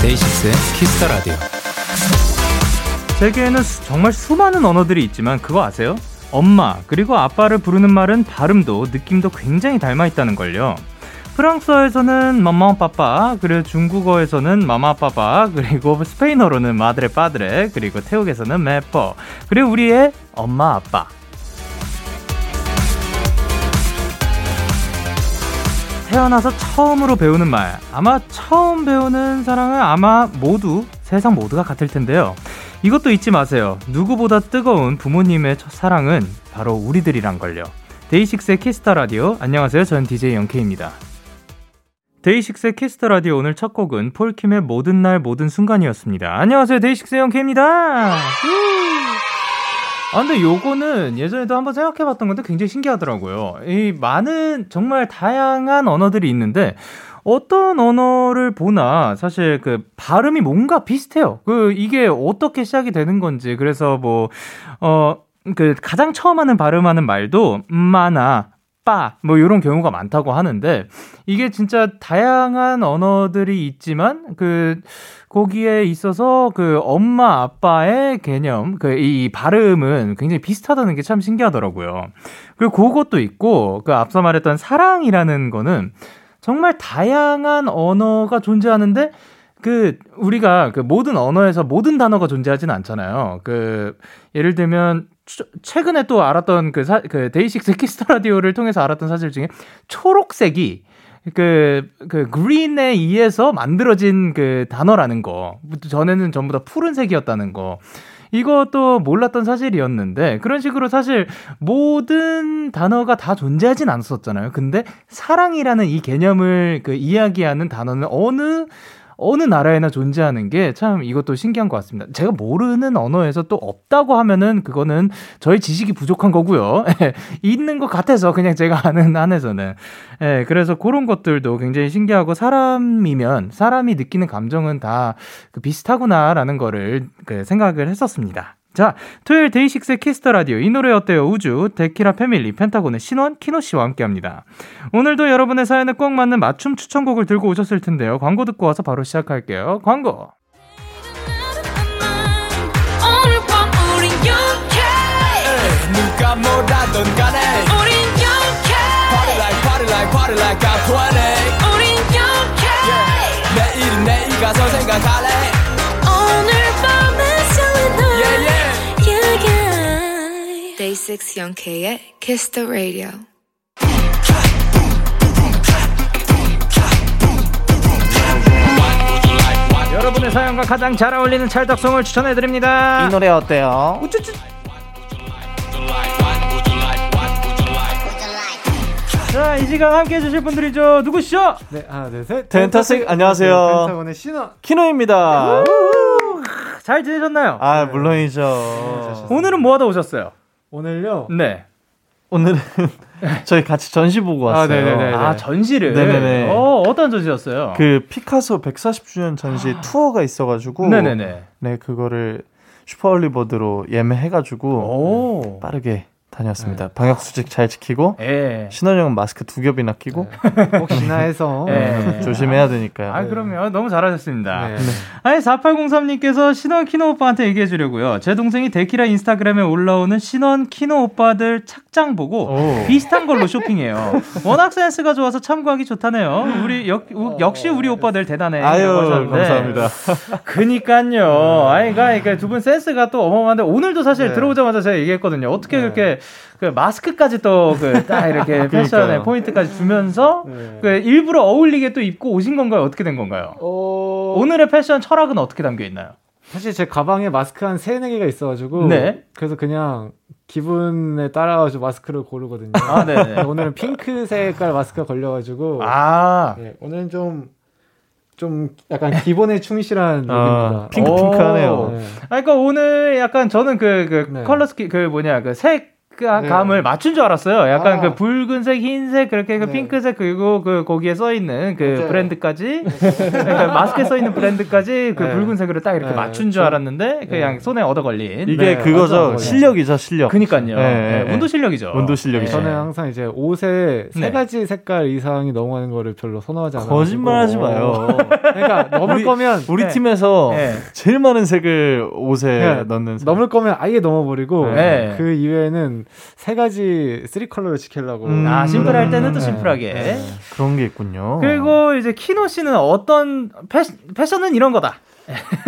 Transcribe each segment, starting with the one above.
데이식스의 Kiss the Radio. 세계에는 수, 정말 수많은 언어들이 있지만 그거 아세요? 엄마 그리고 아빠를 부르는 말은 발음도 느낌도 굉장히 닮아 있다는 걸요. 프랑스어에서는 maman papa 그리고 중국어에서는 妈妈 爸爸 그리고 스페인어로는 madre padre 그리고 태국에서는 แม่ พ่อ 그리고 우리의 엄마 아빠 태어나서 처음으로 배우는 말 아마 처음 배우는 사랑은 아마 모두 세상 모두가 같을 텐데요 이것도 잊지 마세요 누구보다 뜨거운 부모님의 첫사랑은 바로 우리들이란 걸요 데이식스의 Kiss the Radio 안녕하세요 전 DJ Young K입니다 데이식스의 Kiss the Radio 오늘 첫 곡은 폴킴의 모든 날 모든 순간이었습니다. 안녕하세요. 데이식스의 Young K입니다. 아, 근데 요거는 예전에도 한번 생각해 봤던 건데 굉장히 신기하더라고요. 이 많은 정말 다양한 언어들이 있는데 어떤 언어를 보나 사실 그 발음이 뭔가 비슷해요. 그 이게 어떻게 시작이 되는 건지 그래서 뭐 어 그 가장 처음 하는 발음하는 말도 음마나 빠, 뭐, 이런 경우가 많다고 하는데, 이게 진짜 다양한 언어들이 있지만, 그, 거기에 있어서 그 엄마, 아빠의 개념, 그, 이 발음은 굉장히 비슷하다는 게 참 신기하더라고요. 그리고 그것도 있고, 그 앞서 말했던 사랑이라는 거는 정말 다양한 언어가 존재하는데, 그 우리가 그 모든 언어에서 모든 단어가 존재하지는 않잖아요. 그 예를 들면 최근에 또 알았던 그, 사, 그 데이식스 키스 더 라디오를 통해서 알았던 사실 중에 초록색이 그, 그, green에 의해서 만들어진 그 단어라는 거. 전에는 전부 다 푸른색이었다는 거. 이것도 몰랐던 사실이었는데, 그런 식으로 사실 모든 단어가 다 존재하진 않았었잖아요. 근데 사랑이라는 이 개념을 그 이야기하는 단어는 어느 어느 나라에나 존재하는 게 참 이것도 신기한 것 같습니다. 제가 모르는 언어에서 또 없다고 하면은 그거는 저희 지식이 부족한 거고요. 있는 것 같아서 그냥 제가 아는 한에서는. 예, 그래서 그런 것들도 굉장히 신기하고 사람이면 사람이 느끼는 감정은 다 그 비슷하구나라는 거를 그 생각을 했었습니다. 자, 토요일 데이식스의 키스 더 라디오. 이 노래 어때요? 우주, 데키라 family, 펜타곤의 신원, 키노 씨와 함께 합니다. 오늘도 여러분의 사연에 꼭 맞는 맞춤 추천곡을 들고 오셨을 텐데요. 광고 듣고 와서 바로 시작할게요. 광고! 누가 뭐라던 간에 우린 영케 Party like party like party like I'm 20 우린 영케 yeah. 내일은 내일 가서 생각할래 Day6 영케이의 Kiss the Radio. 여러분의 사연과 가장 잘 어울리는 찰떡송을 추천해 드립니다. 이 노래 어때요? 우쭈쭈. 자, 이 시간 함께 해주실 분들이죠. 누구시죠? 네, 하나, 둘, 셋. 덴타스, 안녕하세요. 펜타곤의 신호. 키노입니다. 잘 지내셨나요? 아, 물론이죠. 네, 오늘은 뭐 하다 오셨어요? 오늘요? 네. 오늘은 저희 같이 전시 보고 왔어요. 아, 네네네. 아, 전시를? 네네네. 어, 어떤 전시였어요? 그 피카소 140주년 전시 아. 투어가 있어가지고. 네네네. 네, 그거를 슈퍼 올리버드로 예매해가지고. 오. 빠르게 다녔습니다. 네. 방역 수칙 잘 지키고 예. 신원형은 마스크 두 겹이나 끼고 네. 혹시나 해서 네. 조심해야 되니까요. 아 그럼요. 너무 잘하셨습니다. 네. 아니 4803님께서 신원 키노 오빠한테 얘기해 주려고요. 제 동생이 데키라 인스타그램에 올라오는 신원 키노 오빠들 착장 보고 오. 비슷한 걸로 쇼핑해요. 워낙 센스가 좋아서 참고하기 좋다네요. 우리 역, 역시 우리 오빠들 대단해. 아유 감사합니다. 그니까요. 아니 그러니까 두분 센스가 또 어마어마한데 오늘도 사실 네. 들어오자마자 제가 얘기했거든요. 어떻게 그렇게 그 마스크까지 또 그 딱 이렇게 패션에 포인트까지 주면서 네. 그 일부러 어울리게 또 입고 오신 건가요? 어떻게 된 건가요? 어... 오늘의 패션 철학은 어떻게 담겨 있나요? 사실 제 가방에 마스크 한 세네 개가 있어가지고 네. 그래서 그냥 기분에 따라가지고 마스크를 고르거든요. 아, 네. 오늘은 핑크 색깔 마스크가 걸려가지고 아 네, 오늘은 좀. 좀 약간 기본에 충실한 룩입니다. 핑크 핑크하네요. 네. 아, 그러니까 오늘 약간 저는 그, 그 네. 컬러 scheme 그 뭐냐 그색 네. 감을 맞춘 줄 알았어요. 약간 아. 그 붉은색, 흰색, 그렇게 그 네. 핑크색 그리고 그 거기에 써 있는 그 맞아요. 브랜드까지 그러니까 마스크에 써 있는 브랜드까지 그 네. 붉은색으로 딱 이렇게 네. 맞춘 줄 알았는데 네. 그냥 손에 얻어 걸린 이게 그거죠. 실력이죠, 실력. 그니까요. 운도 실력이죠. 운도 실력이죠. 저는 항상 이제 옷에 세 가지 색깔 이상이 넘어가는 거를 별로 선호하지 않아요. 거짓말하지 마요. 그러니까 넘을 우리, 거면 우리 팀에서 제일 많은 색을 옷에 넣는 넘을 거면 아예 넘어버리고 그 이외에는 세 가지 three 컬러를 지키려고. 음. 아, 심플할 때는 또 네. 심플하게. 네. 그런 게 있군요. 그리고 이제 키노 씨는 어떤 패션, 패션은 이런 거다.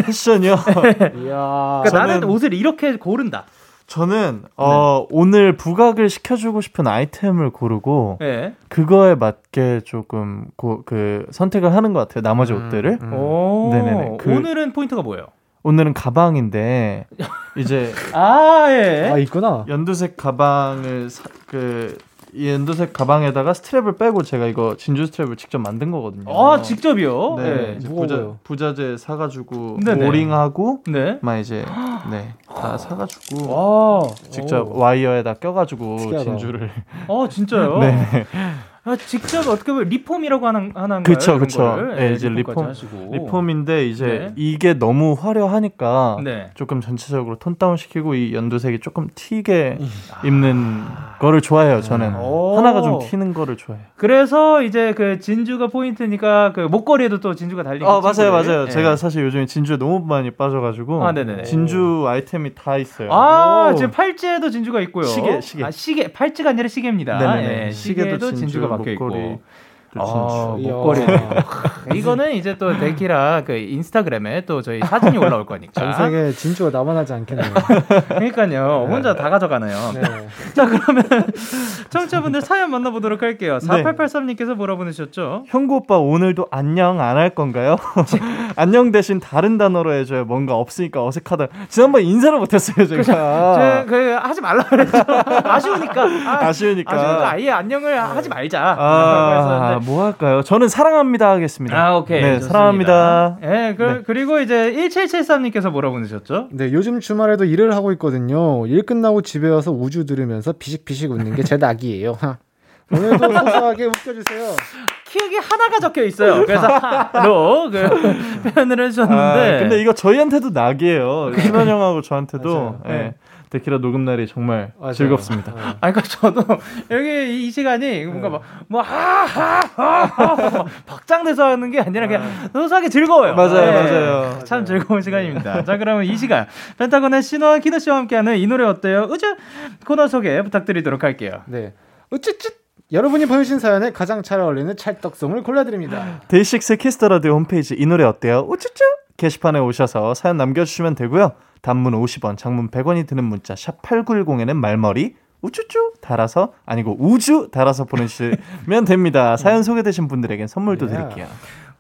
패션이요? 이야. 그러니까 저는, 나는 옷을 이렇게 고른다. 저는 네. 어, 오늘 부각을 시켜주고 싶은 아이템을 고르고 네. 그거에 맞게 조금 고, 그 선택을 하는 것 같아요. 나머지 음, 옷들을. 음. 네네네. 그, 오늘은 포인트가 뭐예요? 오늘은 가방인데 이제 아 예. 아 있구나. 연두색 가방을 사, 그 연두색 가방에다가 strap을 빼고 제가 이거 진주 strap을 직접 만든 거거든요. 아 직접이요? 네. 네. 부자, 부자재 사가지고 네네. 모링하고 네. 막 이제 네다 사가지고 와. 직접 오. 와이어에다 껴가지고 특이하다. 진주를. 아 진짜요? 네. 아, 직접 어떻게 보면 리폼이라고 하는 하나인가요? 그렇죠, 그렇죠. 네, 이제 리폼 하시고. 리폼인데 이제 네. 이게 너무 화려하니까 네. 조금 전체적으로 tone down 시키고 이 연두색이 조금 튀게 아. 입는 거를 좋아해요. 저는 하나가 좀 튀는 거를 좋아해요. 그래서 이제 그 진주가 포인트니까 그 목걸이에도 또 진주가 달리고. 아 맞아요, 맞아요. 네. 제가 사실 요즘에 진주에 너무 많이 빠져가지고 아, 진주 아이템이 다 있어요. 아 오. 지금 팔찌에도 진주가 있고요. 시계, 시계. 아 시계, 팔찌가 아니라 시계입니다. 네네. 네, 시계도 진주. 진주가 박혀 있고. 아, 목걸이. 이거는 이제 또 데키라 그 인스타그램에 또 저희 사진이 올라올 거니까. 전 세계 진주가 나만 하지 않겠네요. 그러니까요. 혼자 다 가져가네요. 네. 자, 그러면 청취자분들 사연 만나보도록 할게요. 4883님께서 뭐라 보내셨죠? 형구 오빠 오늘도 안녕 안 할 건가요? 안녕 대신 다른 단어로 해줘요. 뭔가 없으니까 어색하다. 지난번 인사를 못했어요, 제가. 그, 그 하지 말라 그랬죠. 아쉬우니까. 아, 쉬우니까 아쉬우니까 아예 안녕을 하지 말자. 아, 뭐 할까요? 저는 사랑합니다 하겠습니다. 아, 오케이. 네, 좋습니다. 사랑합니다. 네, 그, 네. 그리고 이제 1773님께서 뭐라 보내셨죠? 네, 요즘 주말에도 일을 하고 있거든요. 일 끝나고 집에 와서 우주 들으면서 비식비식 웃는 게 제 낙이에요. 오늘도 소소하게 웃겨주세요. 키읔이 하나가 적혀 있어요. 그래서 하로 그 표현을 해주셨는데. 아, 근데 이거 저희한테도 낙이에요. 신원 형하고 저한테도. 네. 네. 데키라 녹음 날이 정말 맞아요. 즐겁습니다. 네. 아, 그러니까 저도 여기 이 시간이 뭔가 네. 막뭐 하하하하 박장대소 하는 게 아니라 그냥 소소하게 즐거워요. 맞아요, 네. 맞아요. 참 맞아요. 즐거운 시간입니다. 자, 그러면 이 시간 펜타곤의 신호와 키노 씨와 함께하는 이 노래 어때요? 으쭈 코너 소개 부탁드리도록 할게요. 네, 으쭈쭈 여러분이 보내주신 사연에 가장 잘 어울리는 찰떡송을 골라드립니다. 데이식스 키스 더 라디오 홈페이지 이 노래 어때요? 우쭈쭈 게시판에 오셔서 사연 남겨주시면 되고요. 단문 50원, 장문 100원이 드는 문자 샵 8910에는 말머리 우쭈쭈 달아서 아니고 우주 달아서 보내주시면 됩니다. 사연 소개되신 분들에겐 선물도 드릴게요.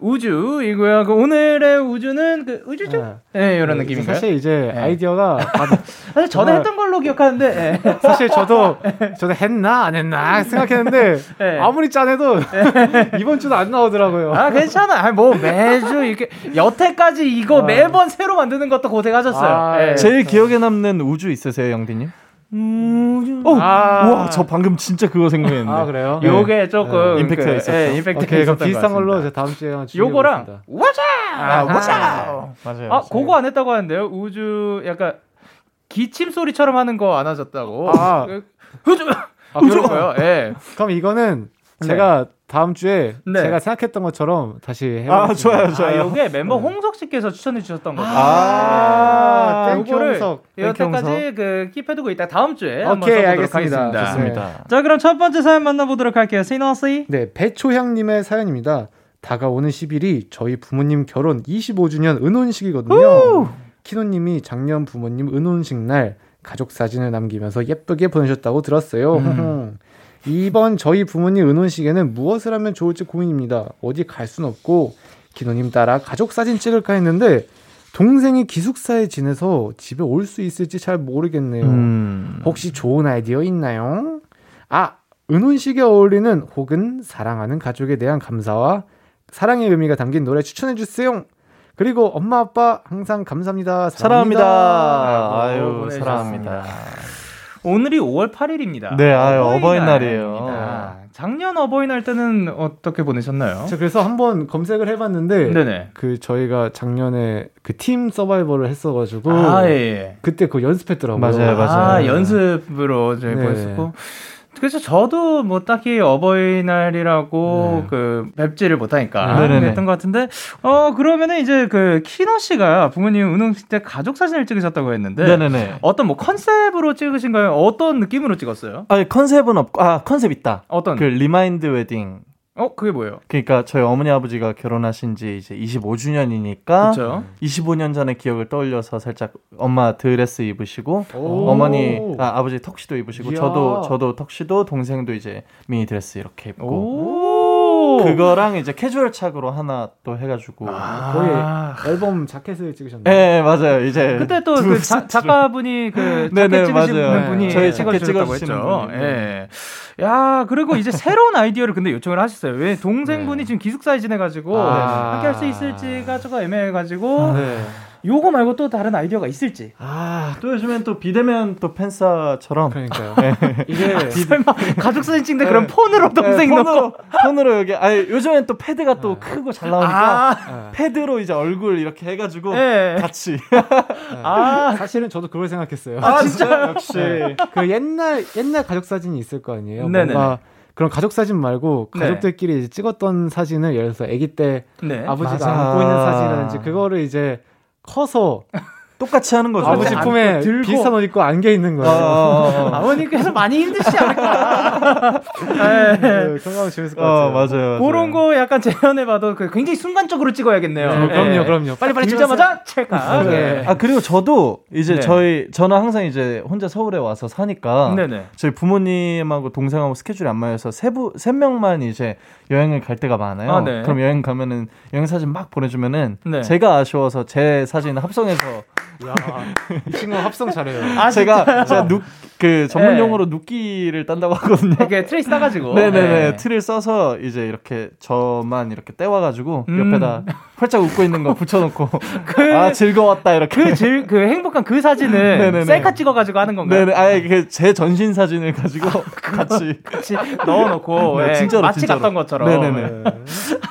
우주이고요. 그 오늘의 우주는 그 우주죠? 네, 네 이런 네, 느낌인가요? 사실 이제 네. 아이디어가 사실 전에 했던 걸로 기억하는데 네. 사실 저도 저도 했나 안 했나 생각했는데 네. 아무리 짠해도 이번 주도 안 나오더라고요. 아 괜찮아. 뭐 매주 이렇게 여태까지 이거 아. 매번 새로 만드는 것도 고생하셨어요. 아, 제일 기억에 남는 우주 있으세요, 영디님? 음, 어, 아~ 와, 저 방금 진짜 그거 생각했는데. 아, 그래요? 네. 요게 조금 네. 임팩트가 그, 있었죠. 네, 임팩트가 있었던 비슷한 걸로 제 다음 주에 요거랑 와자! 아, 와자! 맞아요. 아, 그거 안 했다고 하는데요. 우주 약간 기침 소리처럼 하는 거 안 하셨다고. 아, 우주. 아, 우주. 거요. 예. 네. 그럼 이거는 제가 다음 주에 네. 제가 생각했던 것처럼 다시 해보겠습니다. 아, 좋아요, 좋아요. 아, 이게 멤버 네. 홍석 씨께서 추천해 주셨던 거죠. 아, 아 thank you 홍석. 여태까지 그 keep해두고 있다 다음 주에 오케이, 알겠습니다. 하겠습니다. 좋습니다. 네. 자, 그럼 첫 번째 사연 만나보도록 할게요. 신원 씨. 네, 배초향님의 사연입니다. 다가오는 10일이 저희 부모님 결혼 25주년 은혼식이거든요. 키노님이 작년 부모님 은혼식 날 가족 사진을 남기면서 예쁘게 보내셨다고 들었어요. 음. 이번 저희 부모님 은혼식에는 무엇을 하면 좋을지 고민입니다. 어디 갈 순 없고 기노님 따라 가족 사진 찍을까 했는데 동생이 기숙사에 지내서 집에 올 수 있을지 잘 모르겠네요. 음. 혹시 좋은 아이디어 있나요? 아, 은혼식에 어울리는 혹은 사랑하는 가족에 대한 감사와 사랑의 의미가 담긴 노래 추천해 주세요. 그리고 엄마 아빠 항상 감사합니다. 사랑합니다. 사랑합니다. 아유, 사랑합니다. 오늘이 5월 8일입니다. 네, 아, 어버이날이에요. 작년 어버이날 때는 어떻게 보내셨나요? 저 그래서 한번 검색을 해봤는데, 네네. 그 저희가 작년에 그 팀 서바이벌을 했어가지고, 아, 예, 예. 그때 그 연습했더라고요. 맞아요, 맞아요. 아, 연습으로 저희 네. 보냈었고. 그래서 저도 뭐 딱히 어버이날이라고 네. 그 뵙지를 못하니까 아, 그랬던 것 같은데 어 그러면은 이제 그 키노 씨가 부모님 은혼식 때 가족 사진을 찍으셨다고 했는데 네네네. 어떤 뭐 컨셉으로 찍으신가요? 어떤 느낌으로 찍었어요? 아 컨셉은 없고 아 컨셉 있다. 어떤 그 remind wedding 어, 그게 뭐예요? 그러니까 저희 어머니 아버지가 결혼하신 지 이제 25주년이니까 그쵸? 25년 전의 기억을 떠올려서 살짝 엄마 드레스 입으시고 어머니 아, 아버지 턱시도 입으시고 이야. 저도 저도 턱시도 동생도 이제 미니 드레스 이렇게 입고 그거랑 이제 캐주얼 착으로 하나 또 해가지고 아~ 거의 앨범 자켓을 찍으셨네요. 네 맞아요. 이제 그때 또 그 작가분이 그 자켓 찍으신 분이 저희 자켓 찍어주셨다고 했죠. 예. 네. 야, 그리고 이제 새로운 아이디어를 근데 요청을 하셨어요. 왜 동생분이 네. 지금 기숙사에 지내가지고 아~ 함께 할 수 있을지가 조금 애매해가지고. 아, 네. 요거 말고 또 다른 아이디어가 있을지. 아, 또 요즘엔 또 비대면 또 팬싸처럼. 그러니까요. 네. 이게 설마 가족 사진 찍는데 네. 그럼 폰으로 동생 네, 폰으로, 넣고 폰으로 여기 아니 요즘엔 또 패드가 또 네. 크고 잘 나오니까 아~ 패드로 이제 얼굴 이렇게 해 가지고 네. 같이. 아, 사실은 저도 그걸 생각했어요. 아, 진짜 역시. 그 옛날 옛날 가족 사진이 있을 거 아니에요. 네네. 뭔가 그런 가족 사진 말고 네. 가족들끼리 찍었던 사진을 예를 들어서 아기 때 네. 아버지가 맞아. 안고 있는 사진이라든지 그거를 이제 커서 똑같이 하는 거죠. 아버지 품에 들고. 비슷한 옷 입고 안겨 있는 거예요. 어, 아버님께서 많이 힘드시지 않을까. 네. 네, 건강 재밌을 것 같아요. 어, 맞아요, 맞아요. 그런 거 약간 재현해봐도 그 굉장히 순간적으로 찍어야겠네요. 네, 그럼요, 네. 그럼요. 빨리 빨리 찍자마자 찰칵. 네. 아 그리고 저도 이제 네. 저희 저는 항상 이제 혼자 서울에 와서 사니까 네네. 저희 부모님하고 동생하고 스케줄이 안 맞아서 세부 세 명만 이제 여행을 갈 때가 많아요. 아, 네. 그럼 여행 가면은 여행 사진 막 보내주면은 제가 아쉬워서 제 사진 합성해서 야, 이 친구 합성 잘해요. 아, 제가 제가 눕, 그 전문 네. 용어로 눕기를 딴다고 하거든요. 이렇게 트레이 써가지고. 네네네. 네. 틀을 써서 이제 이렇게 저만 이렇게 떼와가지고 음. 옆에다 활짝 웃고 있는 거 붙여놓고 그, 아 즐거웠다 이렇게. 그, 즐, 그 행복한 그 사진은 네네네. 셀카 찍어가지고 하는 건가요? 네네. 아예 그제 전신 사진을 가지고 같이 같이 넣어놓고 네, 네, 진짜로 마치 진짜로. 갔던 것처럼. 네네네. 네.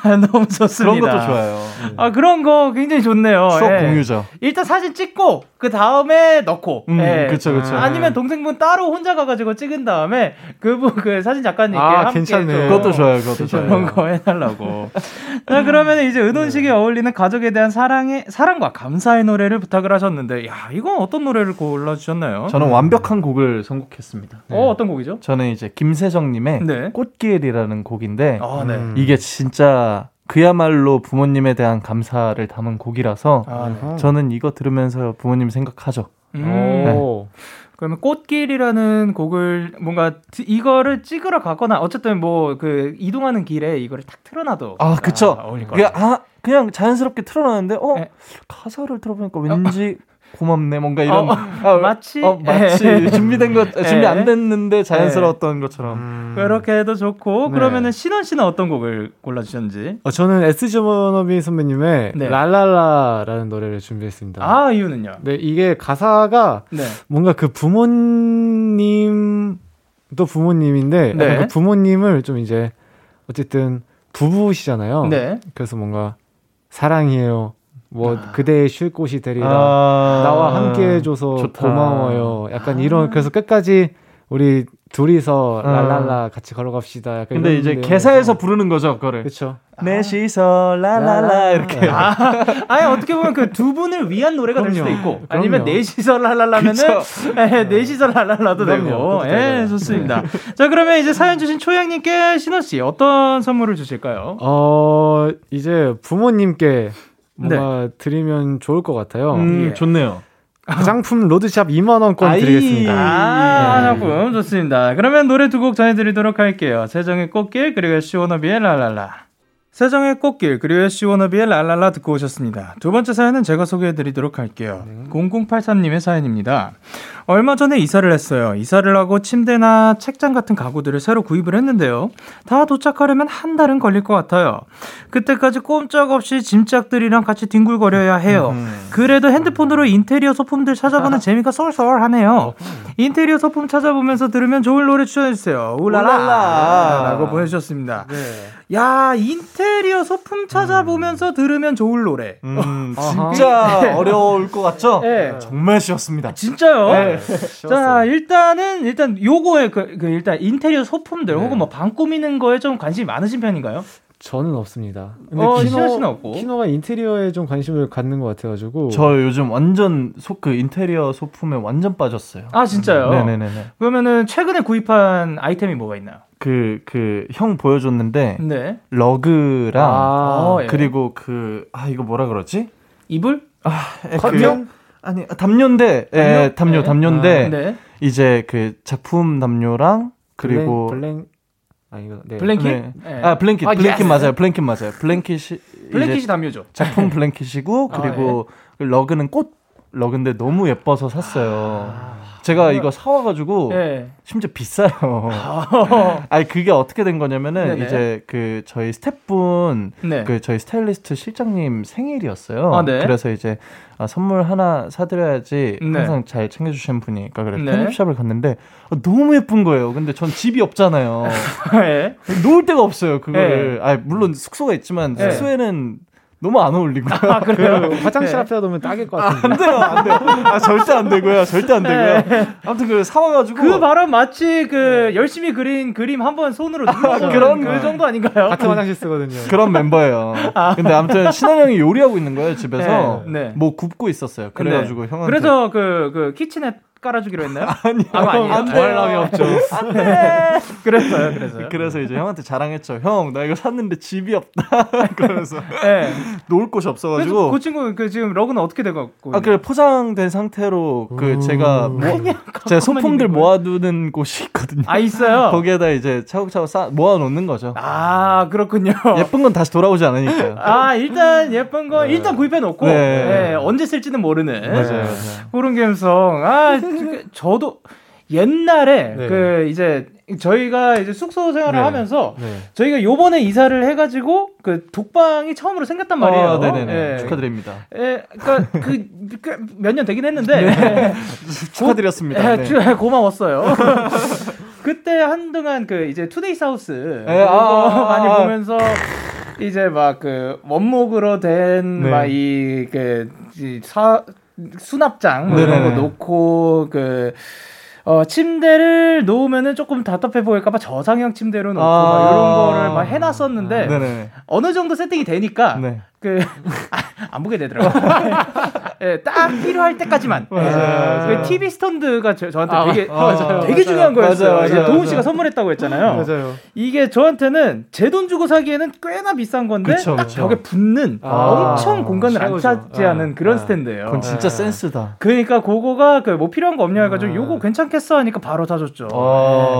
아, 너무 좋습니다. 그런 것도 좋아요. 아 그런 거 굉장히 좋네요. 수업 예. 공유죠. 일단 사진 찍 찍고 그 다음에 넣고. 음, 예. 그쵸, 그쵸. 아니면 동생분 따로 혼자 가가지고 찍은 다음에 그분 그 사진 작가님께 아, 함께 괜찮네. 그것도 좋아요, 그것도 좋아요. 그런 거 해달라고. 자 그러면 이제 은혼식에 네. 어울리는 가족에 대한 사랑의 사랑과 감사의 노래를 부탁을 하셨는데, 야 이건 어떤 노래를 골라주셨나요? 저는 완벽한 곡을 선곡했습니다. 네. 어 어떤 곡이죠? 저는 이제 김세정님의 네. 꽃길이라는 곡인데 아, 네. 이게 진짜 그야말로 부모님에 대한 감사를 담은 곡이라서 아, 저는 이거 들으면서 부모님 생각하죠. 음. 네. 그러면 꽃길이라는 곡을 뭔가 이거를 찍으러 가거나 어쨌든 뭐 그 이동하는 길에 이거를 탁 틀어놔도 아 그쵸. 아, 어울릴 거 아, 그냥 자연스럽게 틀어놨는데 어 네. 가사를 들어보니까 왠지 어. 고맙네 뭔가 이런 어, 아, 마치 어, 마치 예. 준비된 것 예. 준비 안 됐는데 자연스러웠던 것처럼 음. 그렇게 해도 좋고 네. 그러면은 신원 씨는 어떤 곡을 골라주셨는지 어, 저는 에스 조노비 선배님의 네. 랄랄라라는 노래를 준비했습니다 아 이유는요 네 이게 가사가 네. 뭔가 그 부모님 또 부모님인데 네. 그 부모님을 좀 이제 어쨌든 부부시잖아요 네. 그래서 뭔가 사랑해요 뭐 아. 그대의 쉴 곳이 되리라 아. 나와 함께 해줘서 좋다. 고마워요 약간 아. 이런 그래서 끝까지 우리 둘이서 아. 랄랄라 같이 걸어갑시다. 약간 근데 이제 개사에서 부르는 거죠, 그거를. 그렇죠. 넷이서 랄랄라 이렇게. 아, 아니 어떻게 보면 그 두 분을 위한 노래가 그럼요. 될 수도 있고, 그럼요. 아니면 넷이서 랄랄라면은 네, 넷이서 랄랄라도 되고. 예, 좋습니다. 자, 그러면 이제 사연 주신 초양님께 신호 씨 어떤 선물을 주실까요? 어, 이제 부모님께 뭔가 네. 드리면 좋을 것 같아요. 음, 예. 좋네요. 화장품 로드샵 2만 원권 드리겠습니다. 아, 화장품 네. 좋습니다. 그러면 노래 두 곡 전해드리도록 할게요. 세정의 꽃길 그리고 시원너비의 랄랄라. 세정의 꽃길 그리고 시원너비의 랄랄라 듣고 오셨습니다. 두 번째 사연은 제가 소개해드리도록 할게요. 네. 0083님의 사연입니다. 얼마 전에 이사를 했어요. 이사를 하고 침대나 책장 같은 가구들을 새로 구입을 했는데요. 다 도착하려면 한 달은 걸릴 것 같아요. 그때까지 꼼짝없이 짐짝들이랑 같이 뒹굴거려야 해요. 음. 그래도 핸드폰으로 인테리어 소품들 찾아보는 재미가 쏠쏠하네요. 인테리어 소품 찾아보면서 들으면 좋은 노래 추천해주세요. 울랄라! 라고 보내주셨습니다. 네. 야, 인테리어 소품 찾아보면서 음. 들으면 좋을 노래. 음, 진짜 네. 어려울 것 같죠? 네. 정말 쉬웠습니다. 아, 진짜요? 네. 자, 일단은, 일단 요거에 그, 그 일단 인테리어 소품들 네. 혹은 뭐 방 꾸미는 거에 좀 관심이 많으신 편인가요? 저는 없습니다. 근데 어, 키노, 씨는 없고. 키노가 인테리어에 좀 관심을 갖는 것 같아가지고. 저 요즘 완전 소, 그 인테리어 소품에 완전 빠졌어요. 아, 진짜요? 네네네. 그러면은 최근에 구입한 아이템이 뭐가 있나요? 그, 그, 형 보여줬는데. 네. 러그랑. 아, 어, 예. 그리고 그, 아, 이거 뭐라 그러지? 이불? 아, 컨명? 그, 아니, 담요인데. 담요? 예, 담요, 네. 담요인데. 아, 네. 이제 그 작품 담요랑 그리고. blan, blan. 아 이거 네. blanket? 네. 네. 아 blanket, 아, blanket 맞아요. blanket 맞아요. blanket이 blanket이 담요죠. 작품 blanket이고 아, 그리고 아, 네. 러그는 꽃 러그인데 너무 예뻐서 샀어요. 아, 제가 이거 사와가지고 네. 심지어 비싸요. 아니 그게 어떻게 된 거냐면은 네네. 이제 그 저희 스태프분 네. 그 저희 스타일리스트 실장님 생일이었어요. 아, 네. 그래서 이제 아, 선물 하나 사드려야지 네. 항상 잘 챙겨주시는 분이니까 그래 네. 편집샵을 갔는데 아, 너무 예쁜 거예요. 근데 전 집이 없잖아요. 네. 놓을 데가 없어요. 그거를. 아 물론 숙소가 있지만 숙소에는 너무 안 어울리고. 아, 그래요? 화장실 네. 앞에다 놓으면 딱일 것 같은데. 아, 안 돼요, 안 돼요. 아, 절대 안 되고요. 절대 안 되고요. 네. 아무튼 그 사와가지고. 그 바람 마치 그 네. 열심히 그린 그림 한 번 손으로 눌러 그런 그 정도 아닌가요? 같은 화장실 쓰거든요. 그런 멤버예요. 아. 근데 아무튼 신한 형이 요리하고 있는 거예요, 집에서. 네. 네. 뭐 굽고 있었어요. 그래가지고 형한테. 그래서 그, 그 키친에 깔아주기로 했나요? 아니요. 아, 아니요. 안 더할 남이 없죠. 안 돼. 그랬어요, 그래서요. 그래서 이제 형한테 자랑했죠. 형, 나 이거 샀는데 집이 없다. 그러면서 네. 놓을 곳이 없어가지고. 그 친구 그 지금 러그는 어떻게 돼갖고? 아, 그래 포장된 상태로 그 제가 뭐 제 소품들 모아두는 곳이 있거든요. 아 있어요. 거기에다 이제 차곡차곡 쌓 모아놓는 거죠. 아 그렇군요. 예쁜 건 다시 돌아오지 않으니까요. 아 일단 예쁜 거 네. 일단 구입해 놓고 네. 네. 언제 쓸지는 모르는 맞아요. 그런 감성. 아 그, 저도 옛날에 네. 그 이제 저희가 이제 숙소 생활을 네. 하면서 네. 저희가 요번에 이사를 해가지고 그 독방이 처음으로 생겼단 말이에요. 아, 네네 예. 축하드립니다. 예, 그러니까 그몇 년 되긴 했는데 네. 축하드렸습니다. 예, 네. 고마웠어요. 그때 한동안 그 이제 투데이 사우스 예, 아, 아, 많이 아, 보면서 이제 막 그 원목으로 된 막 이그 사 수납장 뭐 이런 거 놓고 그 어, 침대를 놓으면은 조금 답답해 보일까봐 저상형 침대로 놓고 아~ 막 이런 거를 막 해놨었는데 아~ 어느 정도 세팅이 되니까 네. 그, 아, 안 보게 되더라고요. 예, 딱 필요할 때까지만. 맞아요, 예, 그 TV 스탠드가 저, 한테 아, 되게, 아, 맞아요, 되게 맞아요. 중요한 거였어요. 맞아요, 맞아요, 도훈 씨가 선물했다고 했잖아요. 맞아요. 이게 저한테는 제 돈 주고 사기에는 꽤나 비싼 건데, 그쵸, 딱 그쵸. 벽에 붙는 아, 엄청 공간을 안 차지하는 아, 그런 아, 스탠드예요. 그건 진짜 센스다. 그러니까 그거가 그 뭐 필요한 거 없냐 해가지고 요거 괜찮겠어 하니까 바로 사줬죠.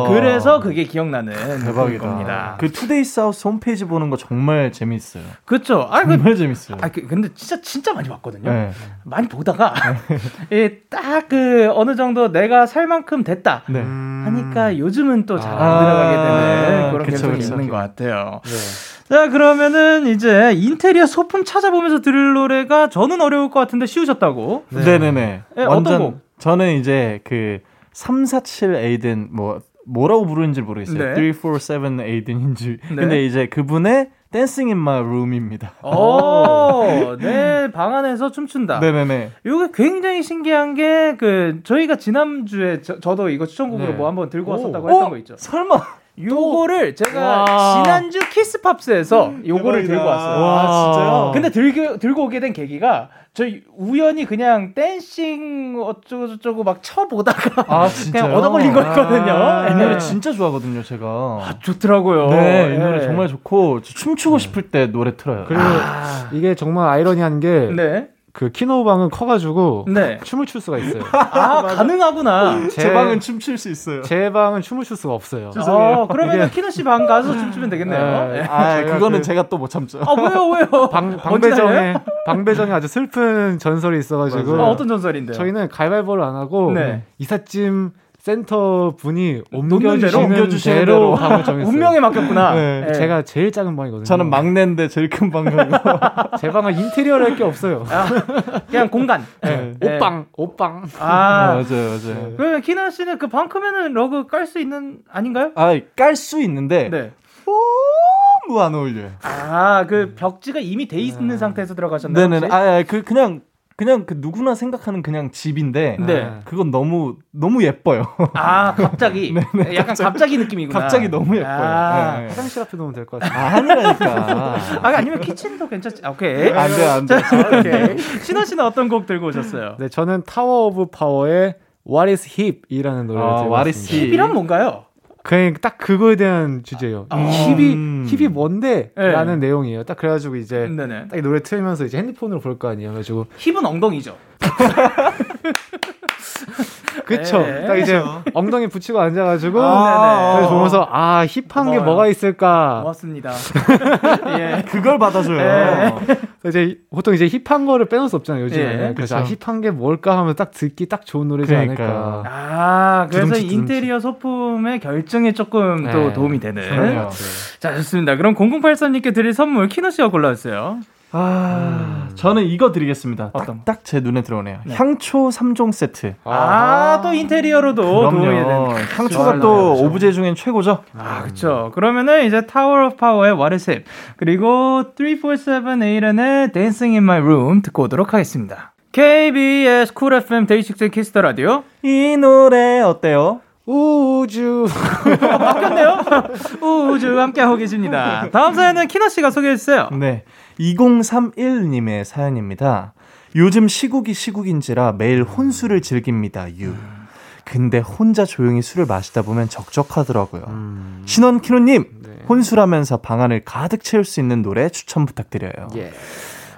그래서 그게 기억나는 대박이다. 겁니다. 그 투데이 사우스 홈페이지 보는 거 정말 재밌어요. 그렇죠. 아, 그 정말 재밌어요. 아, 그, 근데 진짜 진짜 많이 봤거든요. 네. 많이 보다가 예, 딱 그 어느 정도 내가 살 만큼 됐다 네. 하니까 요즘은 또 잘안 아~ 들어가게 되는 그런 그쵸, 그쵸. 있는 것 같아요. 네. 자 그러면은 이제 인테리어 소품 찾아보면서 들을 노래가 저는 어려울 것 같은데 쉬우셨다고? 네. 네네네. 네, 어떤 곡? 저는 이제 그 347 에이든 뭐 뭐라고 부르는지 모르겠어요. 네. 347 에이든인지. 네. 근데 이제 그분의 Dancing in my room입니다. 오, 네, 방 안에서 춤춘다. 네네네. 이게 굉장히 신기한 게 그 저희가 지난주에 저, 도 이거 추천곡으로 네. 뭐 한번 들고 왔었다고 오. 했던 거 있죠. 설마 요거를 제가 와. 지난주 키스팝스에서 음, 요거를 들고 왔어요. 와, 진짜요? 근데 들고 들고 오게 된 계기가 저희 우연히 그냥 dancing 어쩌고 저쩌고 막 쳐보다가 아, 그냥 얻어 걸린 거였거든요. 아, 이 노래 진짜 좋아하거든요, 제가. 아, 좋더라고요. 네, 이 노래 정말 좋고 춤추고 싶을 때 노래 틀어요. 그리고 아. 이게 정말 아이러니한 게 네. 그 키노방은 커가지고 네. 춤을 출 수가 있어요. 아 가능하구나. 제, 제, 방은 춤출 수 있어요. 제 방은 춤을 출 수가 없어요. 어, 그러면 키노 씨 방 가서 춤추면 되겠네요. 네. 아 그거는 그... 제가 또 못 참죠. 아 왜요 왜요? 방 방배정에 방배정에 아주 슬픈 전설이 있어가지고 아, 어떤 전설인데요? 저희는 가위바위보를 안 하고 네. 이삿짐 센터 분이 옮겨주시는 대로 방을 정했어요. 운명에 맡겼구나. 네. 네. 제가 제일 작은 방이거든요. 저는 막내인데 제일 큰 방이고. 제 방은 인테리어를 할 게 없어요. 아, 그냥 공간. 네. 네. 옷방, 옷방. 아, 아 맞아요, 맞아요. 그러면 키나 씨는 그 방 크면은 러그 깔 수 있는 아닌가요? 아, 깔 수 있는데. 네. 너무 안 어울려요. 아, 그 벽지가 이미 돼 있는 네. 상태에서 들어가셨나요? 네네. 아, 그 그냥 그냥 그 누구나 생각하는 그냥 집인데 네. 그건 너무 너무 예뻐요. 아 갑자기 네, 네, 약간 갑자기, 갑자기, 느낌이구나. 갑자기 너무 예뻐요. 아, 네. 화장실 앞에 놓으면 될 것 같아요. 아, 아니라니까. 아 아니면 kitchen도 괜찮지. 아, 오케이. 안돼 안돼. 오케이. 신원 씨는 어떤 곡 들고 오셨어요? 네 저는 타워 오브 파워의 What is Hip이라는 노래를 아, 들고 왔습니다. hip이란 뭔가요? 그냥 딱 그거에 대한 주제예요. 아~ hip이 hip이 뭔데? 네. 라는 내용이에요. 딱 그래가지고 이제. 딱이 노래 틀면서 이제 핸드폰으로 볼 거 아니에요. 그래가지고 hip은 엉덩이죠. 그쵸. 네, 딱 이제. 엉덩이 붙이고 앉아가지고 아~ 그래서 보면서 아 힙한 게 뭐가 있을까. 고맙습니다. 예. 그걸 받아줘요. 네. 이제 보통 이제 힙한 거를 빼놓을 수 없잖아요 요즘에. 예, 그래서 아, 힙한 게 뭘까 하면 딱 듣기 딱 좋은 노래지 그러니까. 않을까. 아 그래서 두둥치, 두둥치. 인테리어 소품의 결정에 조금 네. 또 도움이 되는. 그래요. 자 좋습니다. 그럼 0083님께 드릴 선물 키노 씨가 골라주세요. 아, 음. 저는 이거 드리겠습니다. 딱 제 눈에 들어오네요. 네. 향초 3종 세트. 아, 또 인테리어로도 도움이 되는. 향초가 또 오브제 중엔 최고죠? 아, 그쵸. 그러면은 이제 타워 오브 파워의 What is it? 그리고 347 에이든의 Dancing in my room 듣고 오도록 하겠습니다. KBS 쿨 FM 데이식스 키스 더 라디오. 이 노래 어때요? 우쭈쭈 바뀌었네요. 우쭈쭈 함께하고 계십니다. 다음 사연은 키노 씨가 소개해 주세요. 네. 2031님의 사연입니다. 요즘 시국이 시국인지라 매일 혼술을 즐깁니다. 유. 근데 혼자 조용히 술을 마시다 보면 적적하더라고요. 음. 신원 키노님 네. 혼술하면서 방 안을 가득 채울 수 있는 노래 추천 부탁드려요. 예.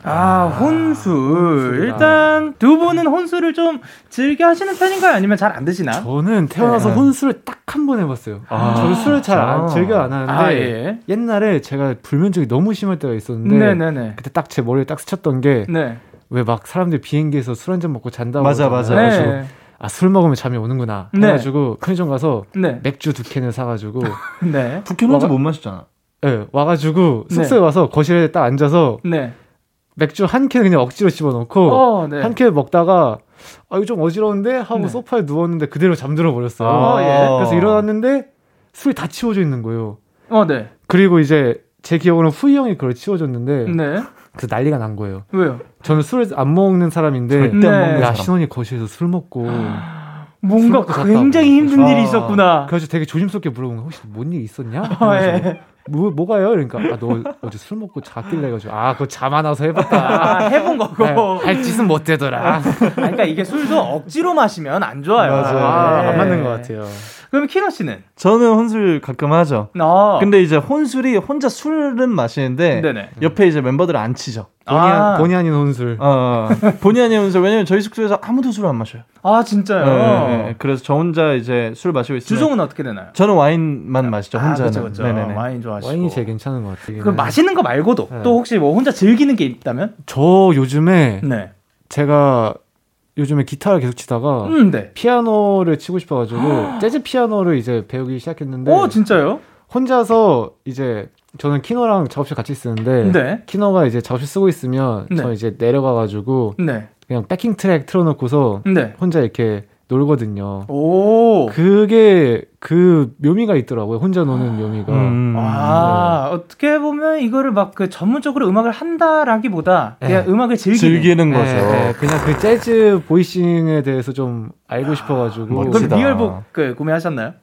아, 혼술. 일단 두 분은 혼술을 좀 즐겨 하시는 편인가요? 아니면 잘 안 드시나? 저는 태어나서 네. 혼술을 딱 한 번 해봤어요. 아, 저는 술을 잘 안 즐겨 안 하는데 아, 예. 옛날에 제가 불면증이 너무 심할 때가 있었는데 네네네. 그때 딱 제 머리에 딱 스쳤던 게 네. 왜막 사람들 비행기에서 술 한 잔 먹고 잔다고 맞아 맞아. 네. 아술 먹으면 잠이 오는구나 네. 해가지고 편의점 가서 네. 맥주 두 캔을 사가지고 네. 두캔 혼자 못 마셨잖아. 네 와가지고 숙소에 와서 거실에 딱 앉아서 네. 맥주 한 캔 그냥 억지로 집어넣고 어, 네. 한캔 먹다가 아 이거 좀 어지러운데 하고 네. 소파에 누웠는데 그대로 잠들어 버렸어요. 아, 예. 그래서 일어났는데 술이 다 치워져 있는 거예요. 어, 네. 그리고 이제 제 기억으로는 후이 형이 그걸 치워줬는데 네. 그 난리가 난 거예요. 왜요? 저는 술을 안 먹는 사람인데 네. 야 사람. 신혼이 거실에서 술 먹고 뭔가 굉장히 힘든 아, 일이 있었구나. 그래서 되게 조심스럽게 물어본 거 혹시 뭔 일 있었냐? 아, 예. 뭐, 뭐가요? 그러니까, 아, 너 어제 술 먹고 잤길래 해가지고, 아, 그거 잠안 와서 해봤다. 아, 해본 거고. 네, 할 짓은 못 되더라. 아, 그러니까 이게 술도 억지로 마시면 안 좋아요. 맞아요. 아, 네. 안 맞는 것 같아요. 그럼 키너 씨는? 저는 혼술 가끔 하죠. 어. 근데 이제 혼술이 혼자 술은 마시는데 네네. 옆에 이제 멤버들 안 치죠. 본의, 아. 본의 아닌 혼술. 어, 어. 본의 아닌 혼술. 왜냐면 저희 숙소에서 아무도 술을 안 마셔요. 아 진짜요? 네, 네, 네. 그래서 저 혼자 이제 술 마시고 있으면 주종은 어떻게 되나요? 저는 와인만 마시죠. 혼자는. 아, 그쵸, 그쵸. 와인 좋아하시고. 와인이 제일 괜찮은 것 같아요. 그 맛있는 거 말고도 네. 또 혹시 뭐 혼자 즐기는 게 있다면? 저 요즘에 네. 제가 요즘에 기타를 계속 치다가 음, 네. 피아노를 치고 싶어가지고 재즈 피아노를 이제 배우기 시작했는데. 어 진짜요? 혼자서 이제 저는 키노랑 작업실 같이 쓰는데 네. 키노가 이제 작업실 쓰고 있으면 네. 저 이제 내려가가지고 네. 그냥 backing track 틀어놓고서 네. 혼자 이렇게 놀거든요. 오. 그게 그 묘미가 있더라고요. 혼자 노는 묘미가. 음. 아, 네. 어떻게 보면 이거를 막 그 전문적으로 음악을 한다라기보다 그냥 네. 음악을 즐기는, 즐기는 거죠. 네, 네, 그냥 그 재즈 보이싱에 대해서 좀 알고 아, 싶어 가지고. 그럼 리얼북 그 구매하셨나요?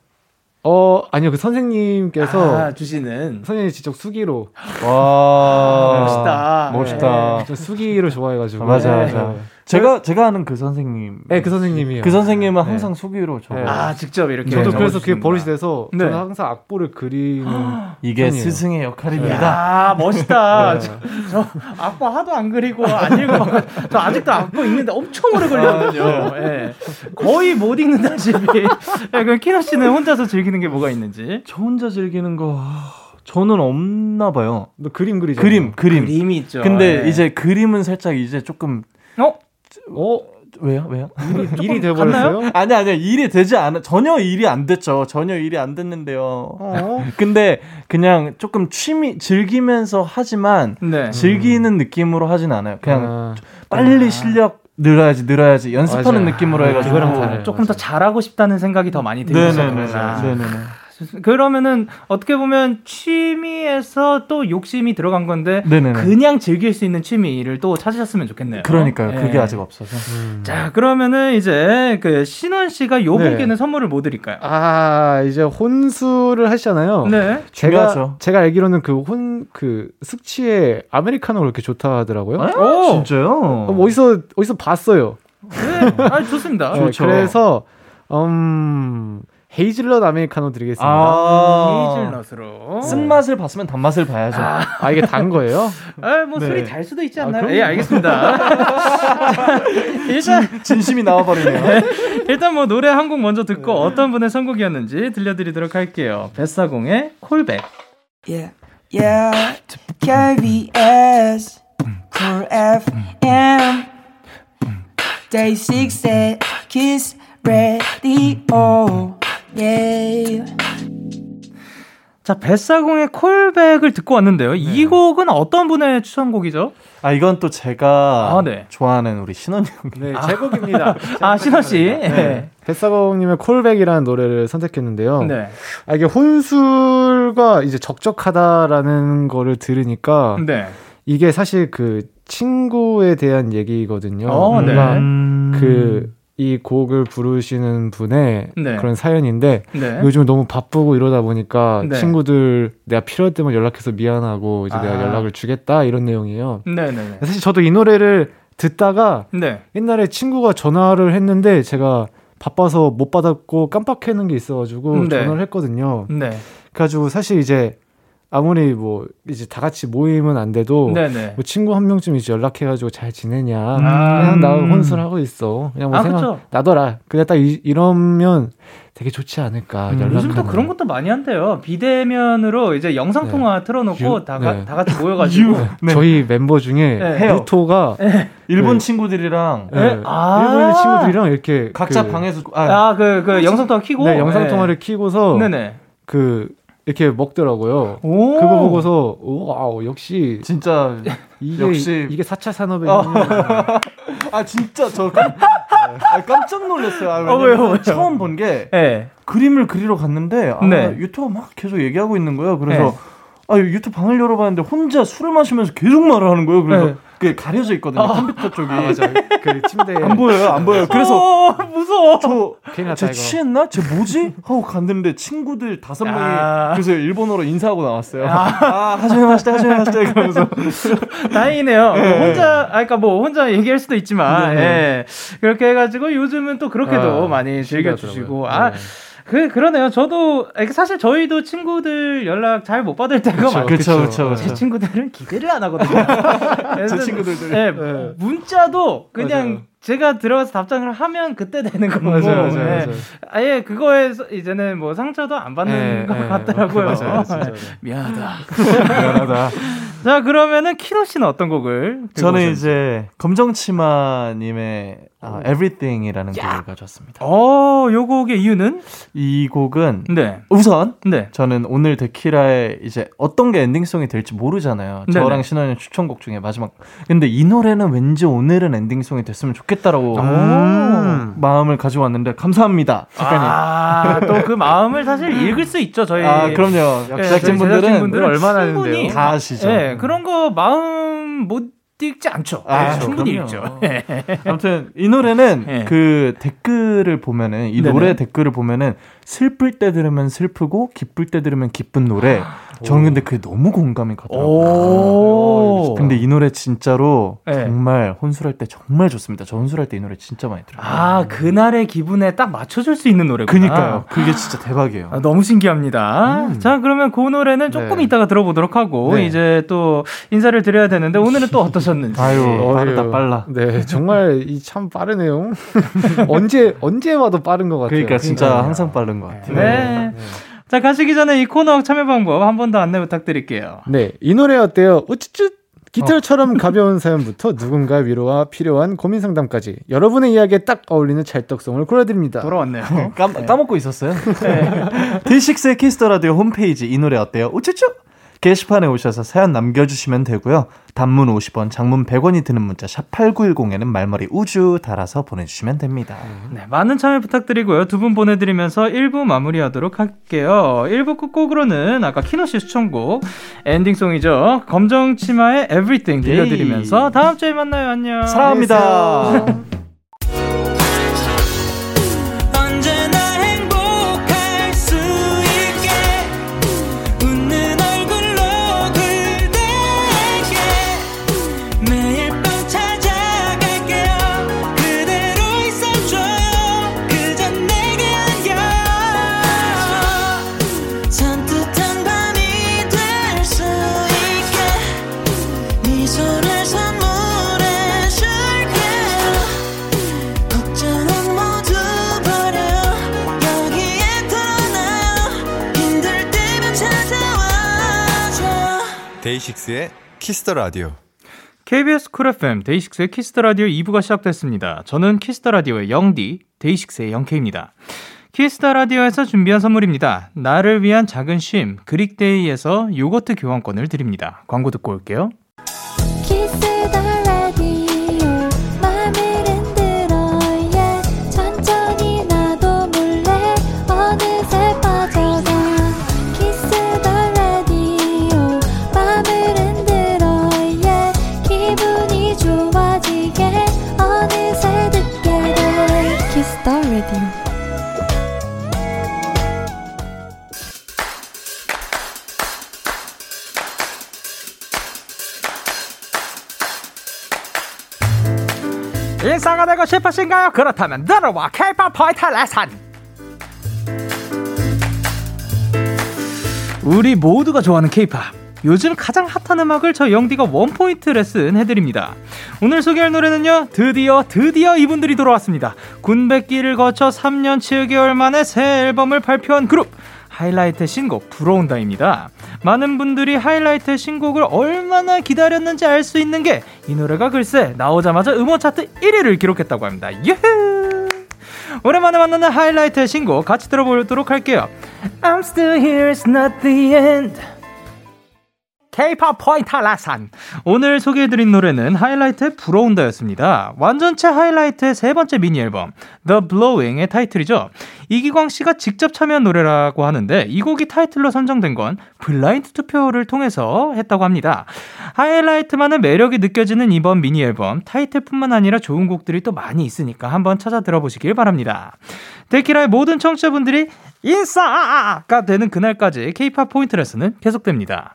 어 아니요 그 선생님께서 아, 주시는 선생님 직접 수기로 와 멋있다 멋있다 네, 수기를 좋아해가지고 맞아 맞아 제가 제가 아는 그 선생님. 네, 그 선생님이요. 그 선생님은 네. 항상 수기로 저. 네. 아 직접 이렇게. 저도 그래서 그게 버릇이 돼서 네. 저는 항상 악보를 그리는. 이게 편이에요. 스승의 역할입니다. 아 멋있다. 네. 저, 저, 악보 하도 안 그리고 안 읽어. 저 아직도 악보 읽는데 엄청 오래 걸리거든요. 아, 네. 거의 못 읽는다시피. 네, 그럼 키노 씨는 혼자서 즐기는 게 뭐가 있는지? 저 혼자 즐기는 거. 저는 없나 봐요. 너 그림 그리죠? 그림, 그림. 그림이 있죠. 근데 네. 이제 그림은 살짝 이제 조금 어? 어? 왜요? 왜요? 일이, 일이 돼버렸어요? 아니 아니 일이 되지 않아 전혀 일이 안 됐죠. 전혀 일이 안 됐는데요. 어? 근데 그냥 조금 취미 즐기면서 하지만 네. 즐기는 느낌으로 하진 않아요. 그냥 아. 빨리 아. 실력 늘어야지 늘어야지 연습하는 맞아. 느낌으로 해가지고 조금 더 잘하고 싶다는 생각이 더 많이 들죠. 네네네. 네네네. 그러면은 어떻게 보면 취미에서 또 욕심이 들어간 건데 네네네. 그냥 즐길 수 있는 취미를 또 찾으셨으면 좋겠네요. 그러니까요. 그게 네. 아직 없어서. 음. 자, 그러면은 이제 그 신원 씨가 요 분께는 네. 선물을 뭐 드릴까요? 아, 이제 혼수를 하시잖아요. 네. 제가 중요하죠. 제가 알기로는 그 혼그 그 숙취에 아메리카노가 그렇게 좋다 하더라고요. 아, 오! 진짜요? 어, 뭐 어디서 어디서 봤어요. 네. 아, 좋습니다. 네, 그래서 음 헤이즐넛 아메리카노 드리겠습니다. 아~ 헤이즐넛으로 쓴맛을 봤으면 단맛을 봐야죠. 아, 아 이게 단 거예요? 아, 뭐 네. 술이 달 수도 있지 않나요? 아, 예, 알겠습니다. 일단 진, 심이 나와버리네요. 네, 일단 뭐 노래 한 곡 먼저 듣고 네. 어떤 분의 선곡이었는지 들려드리도록 할게요. 뱃사공의 콜백. Yeah, yeah, KBS, Cool FM, Day 6 Kiss. radio. Yeah. 자, 뱃사공의 콜백을 듣고 왔는데요. 네. 이 곡은 어떤 분의 추천곡이죠? 아, 이건 또 제가 아, 네. 좋아하는 우리 신원 형. 네, 제 곡입니다. 아, 신원 씨. 네. 네. 뱃사공님의 콜백이라는 노래를 선택했는데요. 네. 아, 이게 혼술과 이제 적적하다라는 거를 들으니까 네. 이게 사실 그 친구에 대한 얘기거든요. 어, 뭔가 네. 그 이 곡을 부르시는 분의 네. 그런 사연인데 네. 요즘 너무 바쁘고 이러다 보니까 네. 친구들 내가 필요할 때만 연락해서 미안하고 이제 아. 내가 연락을 주겠다 이런 내용이에요. 네, 네, 네. 사실 저도 이 노래를 듣다가 옛날에 친구가 전화를 했는데 제가 바빠서 못 받았고 깜빡하는 게 있어가지고 전화를 했거든요. 그래가지고 사실 이제 아무리 뭐 이제 다 같이 모임은 안 돼도 뭐 친구 한 명쯤 이제 연락해가지고 잘 지내냐 아, 그냥 나 음. 혼술하고 있어 그냥 뭐 아, 생각 그쵸? 나더라 그냥 딱 이, 이러면 되게 좋지 않을까 음, 연락 요즘 또 그런 것도 많이 한대요 비대면으로 이제 영상 통화 네. 틀어놓고 유, 다, 네. 다 같이 모여가지고 네. 저희 멤버 중에 네. 유토가 네. 일본 그, 친구들이랑 네. 아~ 일본 친구들이랑 이렇게 각자 그, 방에서 아그그 그 영상 통화 키고 네, 영상 통화를 키고서 네네. 그 이렇게 먹더라고요. 오~ 그거 보고서 와우 역시 진짜 이게 역시 이게 4차 산업의 어. 아 진짜 저 깜, 아, 깜짝 놀랐어요. 아, 어, 왜요, 왜요? 처음 본게 네. 그림을 그리러 갔는데 아, 네. 유튜브 막 계속 얘기하고 있는 거예요. 그래서 네. 아 유튜브 방을 열어봤는데 혼자 술을 마시면서 계속 말을 하는 거예요. 그래서 네. 그 가려져 있거든요. 아. 컴퓨터 쪽이. 아, 맞아. 그 침대에 안 보여요. 안 보여요. 그래서 어, 무서워. 저쟤 취했나? 쟤 뭐지? 하고 갔는데 친구들 다섯 명이 그래서 일본어로 인사하고 나왔어요. 아, 아 하지마 마시다 하지마 마시다 이러면서 다행이네요. 네. 뭐 혼자 아 그러니까 뭐 혼자 얘기할 수도 있지만 네. 예. 그렇게 해가지고 요즘은 또 그렇게도 아, 많이 즐겨주시고 아. 네. 그 그러네요. 저도 사실 저희도 친구들 연락 잘 못 받을 때가 많아요. 그렇죠, 그렇죠. 제 친구들은 기대를 안 하거든요. 제 친구들도 네, 네. 문자도 그냥 맞아요. 제가 들어가서 답장을 하면 그때 되는 거고. 맞아요, 맞아요, 네. 맞아요. 아예 그거에서 이제는 뭐 상처도 안 받는 네, 것 네. 같더라고요. 맞아요, 진짜, 미안하다. 미안하다. 자 그러면은 키로 씨는 어떤 곡을? 저는 이제 검정치마님의 아, Everything이라는 야. 곡을 가져왔습니다. 어, 요 곡의 이유는? 이 곡은 네. 우선 네. 저는 오늘 데키라의 이제 어떤 게 엔딩송이 될지 모르잖아요. 네네. 저랑 신원의 추천곡 중에 마지막. 근데 이 노래는 왠지 오늘은 엔딩송이 됐으면 좋겠다라고 음. 마음을 가져왔는데 감사합니다. 작가님. 아, 또 그 마음을 사실 읽을 수 있죠. 저희 아, 그럼요. 네, 제작진분들은 얼마나 하는데요. 다 아시죠. 네, 그런 거 마음 못 읽지 않죠. 아, 네, 충분히 그럼요. 읽죠. 아무튼 이 노래는 네. 그 댓글을 보면은 이 네네. 노래 댓글을 보면은 슬플 때 들으면 슬프고 기쁠 때 들으면 기쁜 노래. 저는 근데 그게 너무 공감이 가더라고요. 근데 이 노래 진짜로 네. 정말 혼술할 때 정말 좋습니다. 저 혼술할 때 이 노래 진짜 많이 들어요. 아, 그날의 기분에 딱 맞춰줄 수 있는 노래구나. 그니까요. 그게 진짜 대박이에요. 아, 너무 신기합니다. 음. 자, 그러면 그 노래는 조금 네. 이따가 들어보도록 하고, 네. 이제 또 인사를 드려야 되는데, 오늘은 또 어떠셨는지. 아유, 빠르다, 빨라. 네, 정말 이 참 빠르네요. 언제, 언제 와도 빠른 것 같아요. 그러니까 진짜 그러니까. 항상 빠른 것 같아요. 네. 네. 자, 가시기 전에 이 코너 참여 방법 한 번 더 안내 부탁드릴게요. 네. 이 노래 어때요? 우쭈쭈! 깃털처럼 어. 가벼운 사연부터 누군가 위로가 필요한 고민 상담까지 여러분의 이야기에 딱 어울리는 찰떡송을 골라드립니다. 돌아왔네요. 까, 까먹고 있었어요. 네. 데이식스의 키스 더 라디오 홈페이지 이 노래 어때요? 우쭈쭈! 게시판에 오셔서 사연 남겨주시면 되고요. 단문 50원, 장문 100원이 드는 문자 샵 8910에는 말머리 우주 달아서 보내주시면 됩니다. 네, 많은 참여 부탁드리고요. 두 분 보내드리면서 1부 마무리하도록 할게요. 1부 끝곡으로는 아까 키노 씨 추천곡 엔딩송이죠. 검정치마의 Everything 들려드리면서 다음 주에 만나요. 안녕. 사랑합니다. 키스 더 라디오. KBS 쿨 FM 데이식스의 키스 더 라디오 2부가 시작됐습니다. 저는 키스 더 라디오의 영디, 데이식스의 영케입니다. 키스 더 라디오에서 준비한 선물입니다. 나를 위한 작은 쉼 그릭데이에서 요거트 교환권을 드립니다. 광고 듣고 올게요. 인싸가 되고 싶으신가요? 그렇다면 들어와 K-pop 포인트 레슨 우리 모두가 좋아하는 K-pop 요즘 가장 핫한 음악을 저 영디가 원포인트 레슨 해드립니다. 오늘 소개할 노래는요, 드디어, 드디어 이분들이 돌아왔습니다. 군백기를 거쳐 3년 7개월 만에 새 앨범을 발표한 그룹, 하이라이트 신곡 부러운다입니다. 많은 분들이 하이라이트 신곡을 얼마나 기다렸는지 알 수 있는 게 이 노래가 글쎄 나오자마자 음원 차트 1위를 기록했다고 합니다. 유후! 오랜만에 만나는 하이라이트 신곡 같이 들어보도록 할게요. I'm still here, it's not the end. K-pop 포인트 레슨. 오늘 소개해드린 노래는 하이라이트의 불어온다였습니다. 완전체 하이라이트의 세 번째 미니 앨범 The Blowing의 타이틀이죠. 이기광 씨가 직접 참여한 노래라고 하는데 이 곡이 타이틀로 선정된 건 블라인드 투표를 통해서 했다고 합니다. 하이라이트만의 매력이 느껴지는 이번 미니 앨범 타이틀뿐만 아니라 좋은 곡들이 또 많이 있으니까 한번 찾아 들어보시길 바랍니다. 데키라의 모든 청취자분들이 인싸가 되는 그날까지 K-pop 포인트 레슨은 계속됩니다.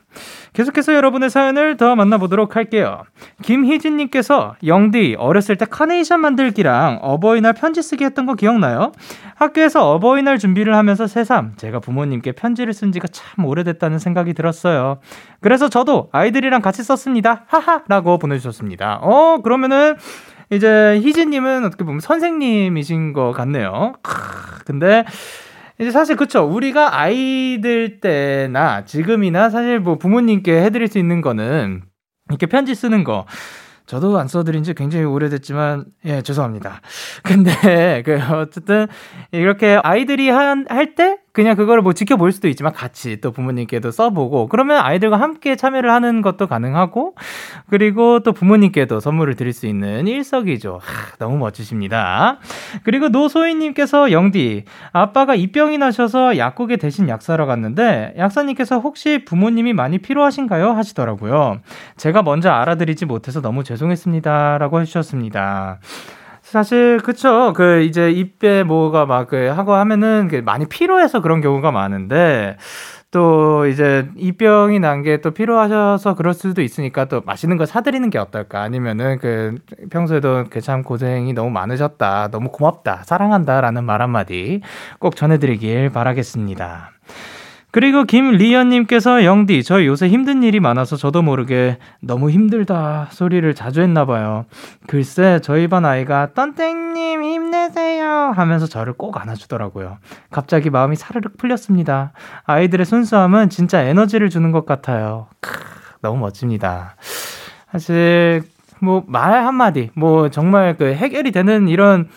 계속해서 여러분의 사연을 더 만나보도록 할게요. 김희진님께서 영디 어렸을 때 카네이션 만들기랑 어버이날 편지 쓰기 했던 거 기억나요? 학교에서 어버이날 준비를 하면서 새삼 제가 부모님께 편지를 쓴 지가 참 오래됐다는 생각이 들었어요. 그래서 저도 아이들이랑 같이 썼습니다. 하하라고 보내주셨습니다. 어 그러면은 이제 희진님은 어떻게 보면 선생님이신 것 같네요. 크, 근데 이제 사실 그쵸 우리가 아이들 때나 지금이나 사실 뭐 부모님께 해드릴 수 있는 거는 이렇게 편지 쓰는 거 저도 안 써드린 지 굉장히 오래됐지만, 예, 죄송합니다. 근데, 그, 어쨌든, 이렇게 아이들이 한, 할 때, 그냥 그거를 뭐 지켜볼 수도 있지만 같이 또 부모님께도 써보고 그러면 아이들과 함께 참여를 하는 것도 가능하고 그리고 또 부모님께도 선물을 드릴 수 있는 일석이조 하, 너무 멋지십니다. 그리고 노소희님께서 영디 아빠가 입병이 나셔서 약국에 대신 약 사러 갔는데 약사님께서 혹시 부모님이 많이 필요하신가요 하시더라고요. 제가 먼저 알아드리지 못해서 너무 죄송했습니다라고 해주셨습니다. 사실 그쵸 그 이제 입에 뭐가 막 그 하고 하면은 많이 피로해서 그런 경우가 많은데 또 이제 입병이 난 게 또 필요하셔서 그럴 수도 있으니까 또 맛있는 거 사드리는 게 어떨까 아니면은 그 평소에도 그 참 고생이 너무 많으셨다 너무 고맙다 사랑한다라는 말 한마디 꼭 전해드리길 바라겠습니다. 그리고 김리연님께서 영디, 저 요새 힘든 일이 많아서 저도 모르게 너무 힘들다 소리를 자주 했나봐요. 글쎄, 저희 반 아이가 떤땡님 힘내세요 하면서 저를 꼭 안아주더라고요. 갑자기 마음이 사르륵 풀렸습니다. 아이들의 순수함은 진짜 에너지를 주는 것 같아요. 크, 너무 멋집니다. 사실, 뭐, 말 한마디, 뭐, 정말 그 해결이 되는 이런,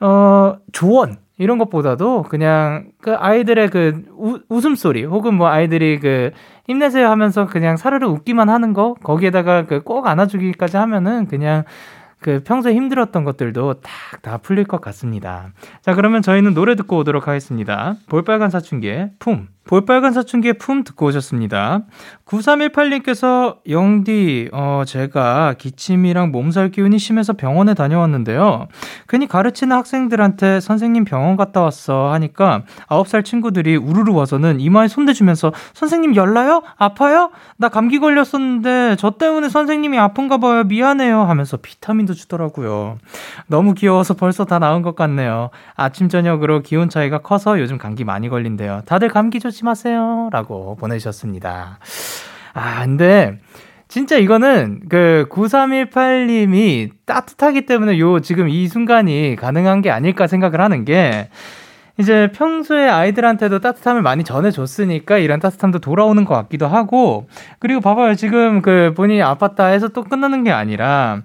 어, 조언, 이런 것보다도 그냥 그 아이들의 그 우, 웃음소리 혹은 뭐 아이들이 그 힘내세요 하면서 그냥 사르르 웃기만 하는 거 거기에다가 그 꼭 안아주기까지 하면은 그냥 그 평소에 힘들었던 것들도 딱 다 풀릴 것 같습니다. 자, 그러면 저희는 노래 듣고 오도록 하겠습니다. 볼빨간 사춘기의 품. 볼빨간 사춘기의 품 듣고 오셨습니다. 9318님께서 영디, 어, 제가 기침이랑 몸살 기운이 심해서 병원에 다녀왔는데요. 괜히 가르치는 학생들한테 선생님 병원 갔다 왔어 하니까 9살 친구들이 우르르 와서는 이마에 손대주면서 선생님 열나요? 아파요? 나 감기 걸렸었는데 저 때문에 선생님이 아픈가 봐요. 미안해요. 하면서 비타민도 주더라고요. 너무 귀여워서 벌써 다 나은 것 같네요. 아침, 저녁으로 기온 차이가 커서 요즘 감기 많이 걸린대요. 다들 감기 조심 조심하세요. 라고 보내주셨습니다. 아, 근데, 진짜 이거는 그 9318님이 따뜻하기 때문에 요 지금 이 순간이 가능한 게 아닐까 생각을 하는 게 이제 평소에 아이들한테도 따뜻함을 많이 전해줬으니까 이런 따뜻함도 돌아오는 것 같기도 하고 그리고 봐봐요 지금 그 본인이 아팠다 해서 또 끝나는 게 아니라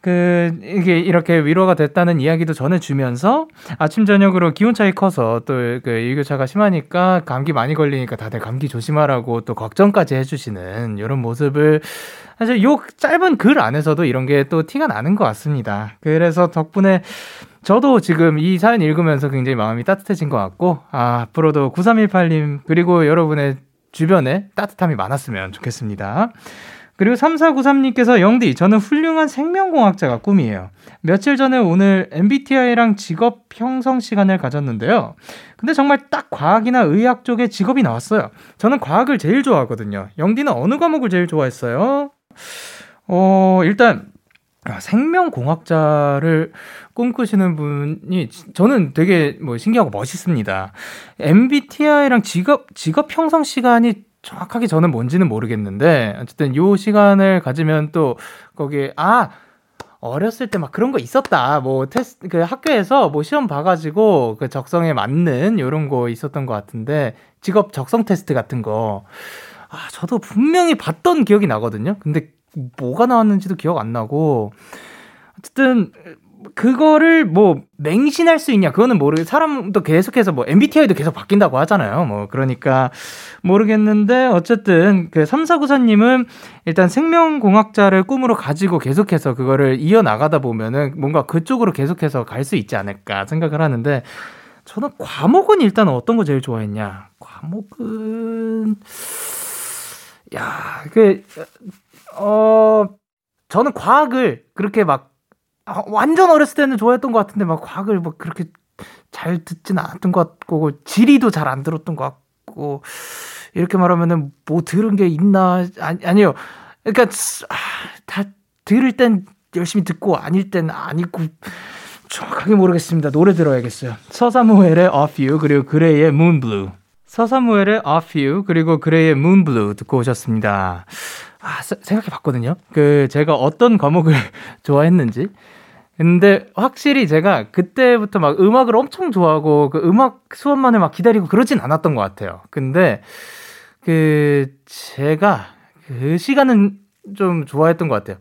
그 이게 이렇게 위로가 됐다는 이야기도 전해주면서 아침 저녁으로 기온 차이 커서 또 그 일교차가 심하니까 감기 많이 걸리니까 다들 감기 조심하라고 또 걱정까지 해주시는 이런 모습을 사실 요 짧은 글 안에서도 이런 게 또 티가 나는 것 같습니다. 그래서 덕분에 저도 지금 이 사연 읽으면서 굉장히 마음이 따뜻해진 것 같고 아, 앞으로도 9318님 그리고 여러분의 주변에 따뜻함이 많았으면 좋겠습니다. 그리고 3493님께서 영디, 저는 훌륭한 생명공학자가 꿈이에요. 며칠 전에 오늘 MBTI랑 직업 형성 시간을 가졌는데요. 근데 정말 딱 과학이나 의학 쪽에 직업이 나왔어요. 저는 과학을 제일 좋아하거든요. 영디는 어느 과목을 제일 좋아했어요? 어, 일단, 아, 생명공학자를 꿈꾸시는 분이 저는 되게 뭐 신기하고 멋있습니다. MBTI랑 직업 직업 형성 시간이 정확하게 저는 뭔지는 모르겠는데 어쨌든 요 시간을 가지면 또 거기에 아 어렸을 때 막 그런 거 있었다. 뭐 테스트 그 학교에서 뭐 시험 봐가지고 그 적성에 맞는 요런 거 있었던 것 같은데 직업 적성 테스트 같은 거. 아 저도 분명히 봤던 기억이 나거든요. 근데 뭐가 나왔는지도 기억 안 나고 어쨌든 그거를 뭐 맹신할 수 있냐 그거는 모르 사람도 계속해서 뭐 MBTI도 계속 바뀐다고 하잖아요. 뭐 그러니까 모르겠는데 어쨌든 그 삼사구사님은 일단 생명공학자를 꿈으로 가지고 계속해서 그거를 이어 나가다 보면은 뭔가 그쪽으로 계속해서 갈 수 있지 않을까 생각을 하는데 저는 과목은 일단 어떤 거 제일 좋아했냐? 과목은 야, 그 어, 저는 과학을 그렇게 막 아, 완전 어렸을 때는 좋아했던 것 같은데 막 과학을 뭐 그렇게 잘 듣진 않았던 것 같고 지리도 잘 안 들었던 것 같고 이렇게 말하면은 뭐 들은 게 있나? 아니, 아니요. 그러니까 아, 다 들을 땐 열심히 듣고 아닐 땐 아니고 정확하게 모르겠습니다. 노래 들어야겠어요. 서사무엘의 Off You 그리고 그레이의 Moon Blue. 서사무엘의 Off You 그리고 그레이의 Moon Blue 듣고 오셨습니다. 아, 생각해 봤거든요. 그, 제가 어떤 과목을 좋아했는지. 근데 확실히 제가 그때부터 막 음악을 엄청 좋아하고 그 음악 수업만을 막 기다리고 그러진 않았던 것 같아요. 근데 그 제가 그 시간은 좀 좋아했던 것 같아요.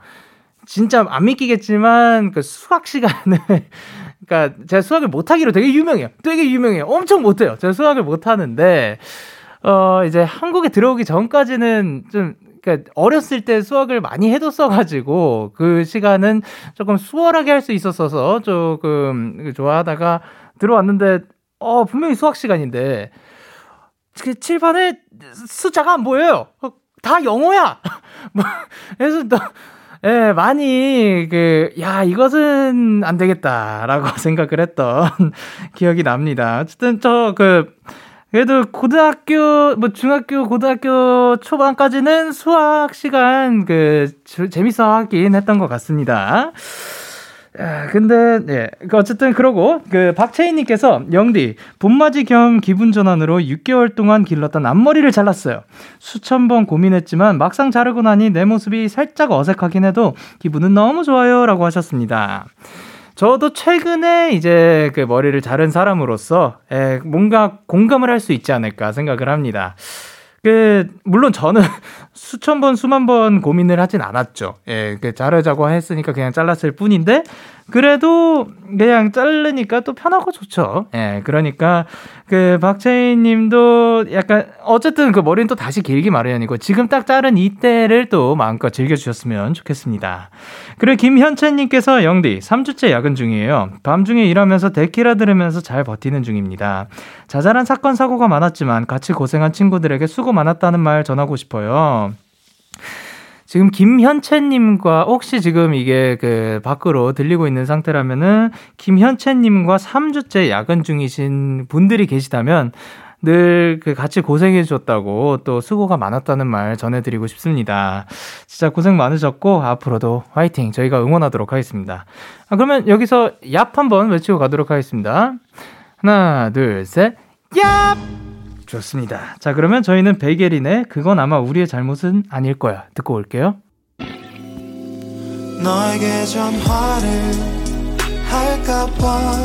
진짜 안 믿기겠지만 그 수학 시간을 그러니까 제가 수학을 못하기로 되게 유명해요. 되게 유명해요. 엄청 못해요. 제가 수학을 못하는데 어 이제 한국에 들어오기 전까지는 좀 그러니까 어렸을 때 수학을 많이 해뒀어가지고 그 시간은 조금 수월하게 할 수 있었어서 조금 좋아하다가 들어왔는데 어 분명히 수학 시간인데 그 칠판에 숫자가 안 보여요. 다 영어야. 뭐 그래서 너 예, 많이, 그, 야, 이것은 안 되겠다라고 생각을 했던 기억이 납니다. 어쨌든, 저, 그, 그래도 고등학교, 뭐 중학교, 고등학교 초반까지는 수학 시간, 그, 재밌어 하긴 했던 것 같습니다. 아, 근데, 예. 그 어쨌든, 그러고, 그, 박채희님께서, 영디, 봄맞이 겸 기분 전환으로 6개월 동안 길렀던 앞머리를 잘랐어요. 수천 번 고민했지만, 막상 자르고 나니 내 모습이 살짝 어색하긴 해도, 기분은 너무 좋아요. 라고 하셨습니다. 저도 최근에 이제 그 머리를 자른 사람으로서, 예, 뭔가 공감을 할 수 있지 않을까 생각을 합니다. 그 물론 저는 수천 번 수만 번 고민을 하진 않았죠. 예, 그 자르자고 했으니까 그냥 잘랐을 뿐인데 그래도 그냥 자르니까 또 편하고 좋죠. 예, 그러니까 그 박채인 님도 약간 어쨌든 그 머리는 또 다시 길기 마련이고 지금 딱 자른 이때를 또 마음껏 즐겨주셨으면 좋겠습니다. 그리고 김현채 님께서 영디 3주째 야근 중이에요. 밤중에 일하면서 데키라 들으면서 잘 버티는 중입니다. 자잘한 사건 사고가 많았지만 같이 고생한 친구들에게 수고 많았다는 말 전하고 싶어요. 지금 김현채님과 혹시 지금 이게 그 밖으로 들리고 있는 상태라면은 김현채님과 3주째 야근 중이신 분들이 계시다면 늘그 같이 고생해 주셨다고 또 수고가 많았다는 말 전해드리고 싶습니다. 진짜 고생 많으셨고 앞으로도 화이팅 저희가 응원하도록 하겠습니다. 아, 그러면 여기서 얍 한번 외치고 가도록 하겠습니다. 하나 둘 셋 얍! 좋습니다. 자, 그러면 저희는 베게린의 그건 아마 우리의 잘못은 아닐 거야. 듣고 올게요. 너에게 전화를 할까봐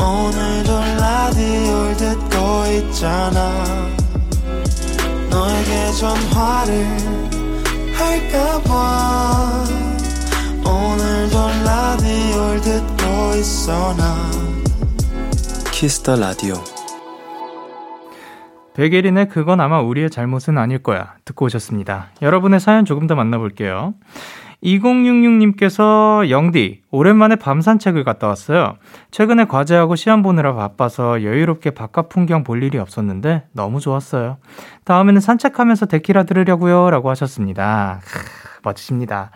오늘도 라디오를 듣고 있잖아 너에게 전화를 할까봐 오늘도 라디오를 듣고 있어 나 Kiss the Radio 백예린의 그건 아마 우리의 잘못은 아닐 거야. 듣고 오셨습니다. 여러분의 사연 조금 더 만나볼게요. 2066님께서 영디, 오랜만에 밤 산책을 갔다 왔어요. 최근에 과제하고 시험 보느라 바빠서 여유롭게 바깥 풍경 볼 일이 없었는데 너무 좋았어요. 다음에는 산책하면서 데키라 들으려고요. 라고 하셨습니다. 크, 멋지십니다.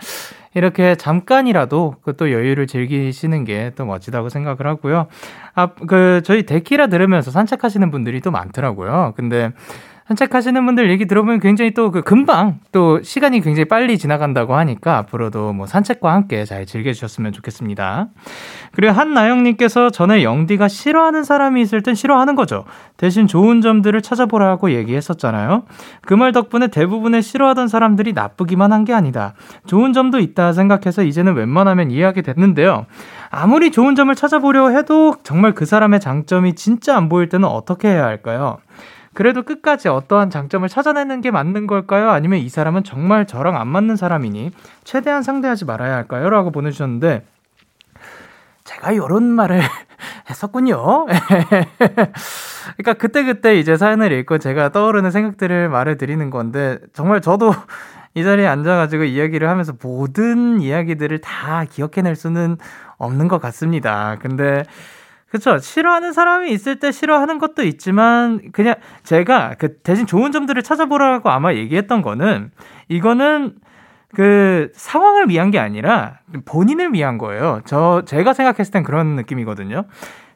이렇게 잠깐이라도 그 또 여유를 즐기시는 게 또 멋지다고 생각을 하고요. 아, 그, 저희 데키라 들으면서 산책하시는 분들이 또 많더라고요. 근데 산책하시는 분들 얘기 들어보면 굉장히 또 그 금방 또 시간이 굉장히 빨리 지나간다고 하니까 앞으로도 뭐 산책과 함께 잘 즐겨주셨으면 좋겠습니다. 그리고 한나영님께서 전에 영디가 싫어하는 사람이 있을 땐 싫어하는 거죠. 대신 좋은 점들을 찾아보라고 얘기했었잖아요. 그 말 덕분에 대부분의 싫어하던 사람들이 나쁘기만 한 게 아니다. 좋은 점도 있다 생각해서 이제는 웬만하면 이해하게 됐는데요. 아무리 좋은 점을 찾아보려 해도 정말 그 사람의 장점이 진짜 안 보일 때는 어떻게 해야 할까요? 그래도 끝까지 어떠한 장점을 찾아내는 게 맞는 걸까요? 아니면 이 사람은 정말 저랑 안 맞는 사람이니 최대한 상대하지 말아야 할까요? 라고 보내주셨는데, 제가 이런 말을 했었군요. 그러니까 그때그때 이제 사연을 읽고 제가 떠오르는 생각들을 말을 드리는 건데, 정말 저도 이 자리에 앉아가지고 이야기를 하면서 모든 이야기들을 다 기억해낼 수는 없는 것 같습니다. 근데, 그쵸. 싫어하는 사람이 있을 때 싫어하는 것도 있지만, 그냥 제가 그 대신 좋은 점들을 찾아보라고 아마 얘기했던 거는, 이거는 그 상황을 위한 게 아니라 본인을 위한 거예요. 저, 제가 생각했을 땐 그런 느낌이거든요.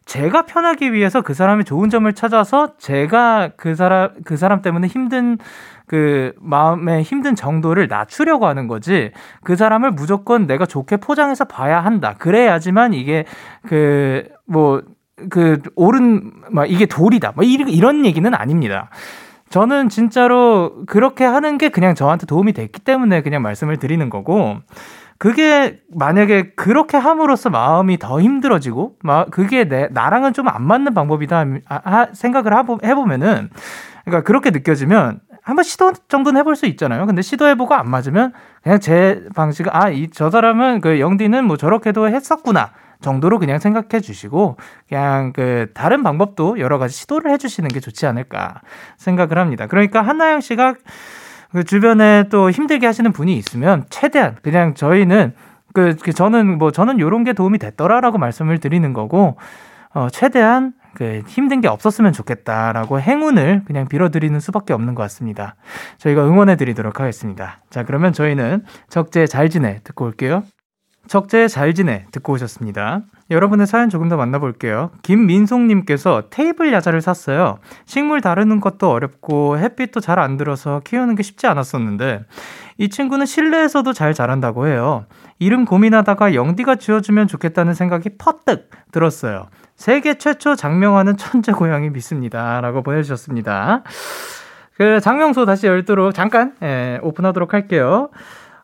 제가 편하기 위해서 그 사람의 좋은 점을 찾아서 제가 그 사람, 그 사람 때문에 힘든 그 마음의 힘든 정도를 낮추려고 하는 거지 그 사람을 무조건 내가 좋게 포장해서 봐야 한다. 그래야지만 이게 그뭐 그 옳은 막 이게 도리다. 뭐 이런 얘기는 아닙니다. 저는 진짜로 그렇게 하는 게 그냥 저한테 도움이 됐기 때문에 그냥 말씀을 드리는 거고 그게 만약에 그렇게 함으로써 마음이 더 힘들어지고 막 그게 내 나랑은 좀 안 맞는 방법이다 생각을 해보면은 그러니까 그렇게 느껴지면 한번 시도 정도는 해볼 수 있잖아요. 근데 시도해보고 안 맞으면 그냥 제 방식, 아, 이, 저 사람은 그 영디는 뭐 저렇게도 했었구나. 정도로 그냥 생각해 주시고, 그냥 그 다른 방법도 여러 가지 시도를 해 주시는 게 좋지 않을까 생각을 합니다. 그러니까 한나영 씨가 그 주변에 또 힘들게 하시는 분이 있으면 최대한 그냥 저희는 그, 그 저는 뭐 저는 요런 게 도움이 됐더라라고 말씀을 드리는 거고, 어, 최대한 그 힘든 게 없었으면 좋겠다라고 행운을 그냥 빌어드리는 수밖에 없는 것 같습니다. 저희가 응원해드리도록 하겠습니다. 자, 그러면 저희는 적재 잘 지내 듣고 올게요. 적재 잘 지내 듣고 오셨습니다. 여러분의 사연 조금 더 만나볼게요. 김민송님께서 테이블 야자를 샀어요. 식물 다루는 것도 어렵고 햇빛도 잘 안 들어서 키우는 게 쉽지 않았었는데 이 친구는 실내에서도 잘 자란다고 해요. 이름 고민하다가 영디가 지어주면 좋겠다는 생각이 퍼뜩 들었어요. 세계 최초 장명하는 천재 고양이 믿습니다. 라고 보내주셨습니다. 그 장명소 다시 열도록 잠깐 예, 오픈하도록 할게요.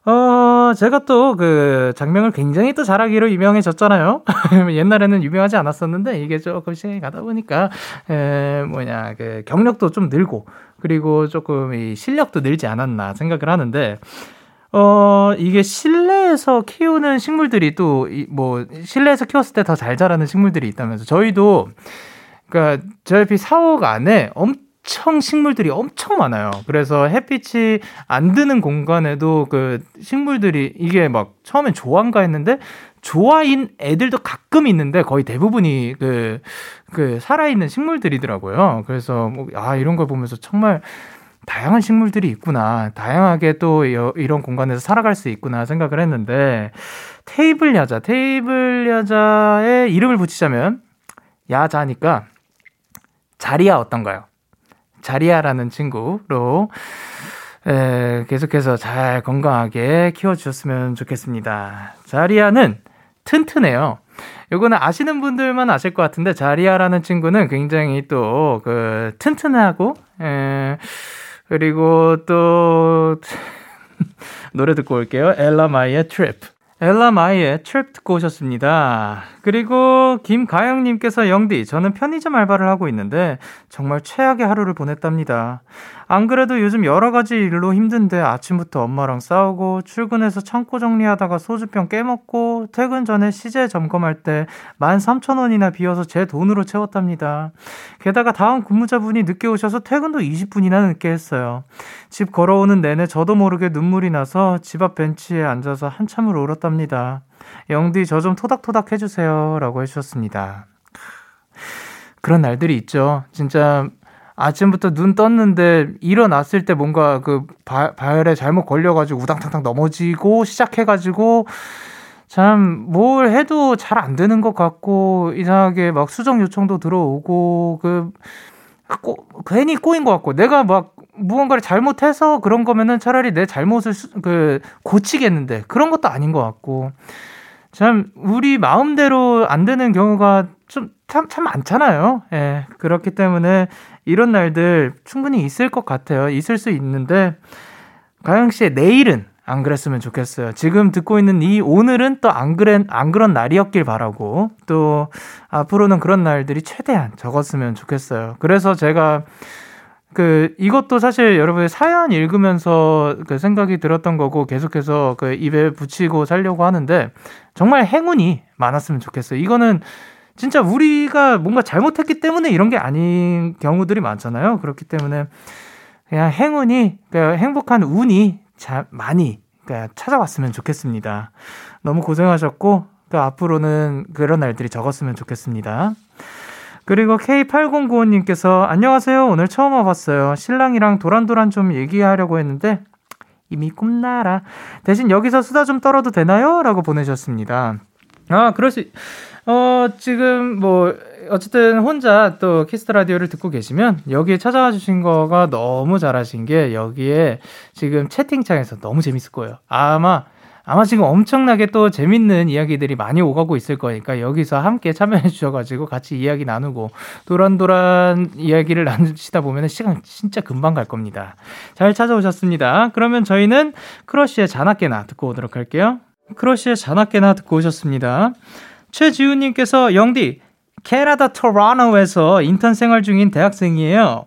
어, 제가 또 그 장명을 굉장히 또 잘하기로 유명해졌잖아요. 옛날에는 유명하지 않았었는데 이게 조금 시간이 가다 보니까 에, 뭐냐 그 경력도 좀 늘고 그리고 조금 이 실력도 늘지 않았나 생각을 하는데 어, 이게 실내에서 키우는 식물들이 또, 뭐, 실내에서 키웠을 때 더 잘 자라는 식물들이 있다면서. 저희도, 그니까, 저희 사옥 안에 엄청 식물들이 엄청 많아요. 그래서 햇빛이 안 드는 공간에도 그 식물들이, 이게 막 처음엔 조화인가 했는데, 조화인 애들도 가끔 있는데 거의 대부분이 그, 그 살아있는 식물들이더라고요. 그래서 뭐, 아, 이런 걸 보면서 정말 다양한 식물들이 있구나. 다양하게 또 이런 공간에서 살아갈 수 있구나 생각을 했는데 테이블 야자, 테이블 야자의 이름을 붙이자면 야자니까 자리야 어떤가요? 자리야라는 친구로 에, 계속해서 잘 건강하게 키워주셨으면 좋겠습니다. 자리야는 튼튼해요. 요거는 아시는 분들만 아실 것 같은데 자리야라는 친구는 굉장히 또 그 튼튼하고 에, 그리고 또 노래 듣고 올게요. 엘라 마이의 트립. 엘라 마이의 트립 듣고 오셨습니다. 그리고 김가영님께서 영디, 저는 편의점 알바를 하고 있는데 정말 최악의 하루를 보냈답니다. 안 그래도 요즘 여러 가지 일로 힘든데 아침부터 엄마랑 싸우고 출근해서 창고 정리하다가 소주병 깨먹고 퇴근 전에 시제 점검할 때 13,000원이나 비어서 제 돈으로 채웠답니다. 게다가 다음 근무자분이 늦게 오셔서 퇴근도 20분이나 늦게 했어요. 집 걸어오는 내내 저도 모르게 눈물이 나서 집 앞 벤치에 앉아서 한참을 울었답니다. 영디 저 좀 토닥토닥 해주세요 라고 해주셨습니다. 그런 날들이 있죠. 진짜 아침부터 눈 떴는데 일어났을 때 뭔가 그 바, 발에 잘못 걸려가지고 우당탕탕 넘어지고 시작해가지고 참 뭘 해도 잘 안 되는 것 같고 이상하게 막 수정 요청도 들어오고 그 꼬, 괜히 꼬인 것 같고 내가 막 무언가를 잘못해서 그런 거면은 차라리 내 잘못을 수, 그 고치겠는데 그런 것도 아닌 것 같고 참 우리 마음대로 안 되는 경우가 좀참참 많잖아요. 예. 그렇기 때문에 이런 날들 충분히 있을 것 같아요. 있을 수 있는데 가영 씨의 내일은 안 그랬으면 좋겠어요. 지금 듣고 있는 이 오늘은 또 안 그런 안 그런 날이었길 바라고 또 앞으로는 그런 날들이 최대한 적었으면 좋겠어요. 그래서 제가 그 이것도 사실 여러분의 사연 읽으면서 그 생각이 들었던 거고 계속해서 그 입에 붙이고 살려고 하는데 정말 행운이 많았으면 좋겠어요. 이거는 진짜 우리가 뭔가 잘못했기 때문에 이런 게 아닌 경우들이 많잖아요. 그렇기 때문에 그냥 행운이, 그러니까 행복한 운이 자, 많이 그러니까 찾아왔으면 좋겠습니다. 너무 고생하셨고, 그 앞으로는 그런 날들이 적었으면 좋겠습니다. 그리고 K8095님께서 안녕하세요. 오늘 처음 와봤어요. 신랑이랑 도란도란 좀 얘기하려고 했는데 이미 꿈나라. 대신 여기서 수다 좀 떨어도 되나요? 라고 보내셨습니다. 아, 그럴 수, 어, 지금 뭐, 어쨌든 혼자 또 Kiss the Radio를 듣고 계시면 여기에 찾아와 주신 거가 너무 잘하신 게 여기에 지금 채팅창에서 너무 재밌을 거예요. 아마 아마 지금 엄청나게 또 재밌는 이야기들이 많이 오가고 있을 거니까 여기서 함께 참여해 주셔가지고 같이 이야기 나누고 도란도란 이야기를 나누시다 보면 시간 진짜 금방 갈 겁니다. 잘 찾아오셨습니다. 그러면 저희는 크러쉬의 자나깨나 듣고 오도록 할게요. 크러쉬의 자나깨나 듣고 오셨습니다. 최지우님께서 영디 캐나다 토론토에서 인턴 생활 중인 대학생이에요.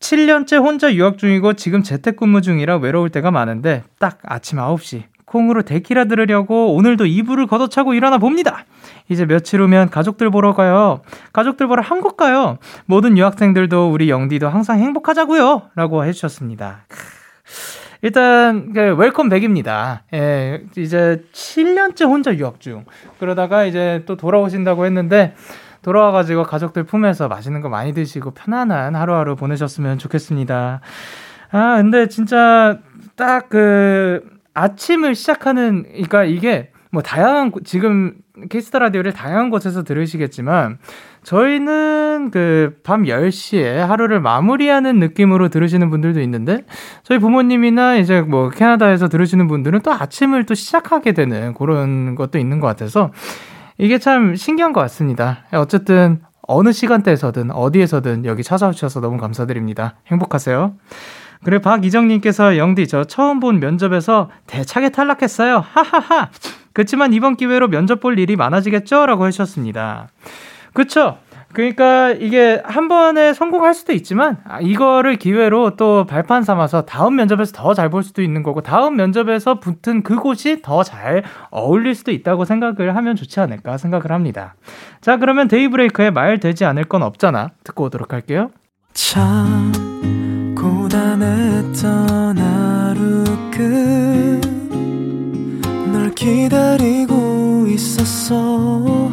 7년째 혼자 유학 중이고 지금 재택근무 중이라 외로울 때가 많은데 딱 아침 9시 콩으로 데키라 들으려고 오늘도 이불을 걷어차고 일어나 봅니다. 이제 며칠 후면 가족들 보러 가요. 가족들 보러 한국 가요. 모든 유학생들도 우리 영디도 항상 행복하자고요. 라고 해주셨습니다. 일단 그 welcome back입니다. 예, 이제 7년째 혼자 유학 중. 그러다가 이제 또 돌아오신다고 했는데 돌아와가지고 가족들 품에서 맛있는 거 많이 드시고 편안한 하루하루 보내셨으면 좋겠습니다. 아, 근데 진짜 딱 그 아침을 시작하는, 그러니까 이게 뭐 다양한, 지금 Kiss the Radio를 다양한 곳에서 들으시겠지만, 저희는 그 밤 10시에 하루를 마무리하는 느낌으로 들으시는 분들도 있는데 저희 부모님이나 이제 뭐 캐나다에서 들으시는 분들은 또 아침을 또 시작하게 되는 그런 것도 있는 것 같아서 이게 참 신기한 것 같습니다. 어쨌든 어느 시간대에서든 어디에서든 여기 찾아오셔서 너무 감사드립니다. 행복하세요. 그리고 박이정님께서 영디 저 처음 본 면접에서 대차게 탈락했어요. 하하하. 그렇지만 이번 기회로 면접 볼 일이 많아지겠죠? 라고 하셨습니다. 그쵸? 그러니까 이게 한 번에 성공할 수도 있지만 아, 이거를 기회로 또 발판 삼아서 다음 면접에서 더 잘 볼 수도 있는 거고 다음 면접에서 붙은 그곳이 더 잘 어울릴 수도 있다고 생각을 하면 좋지 않을까 생각을 합니다. 자 그러면 데이브레이크의 말 되지 않을 건 없잖아 듣고 오도록 할게요. 참 고단했던 하루 끝널 기다리고 있었어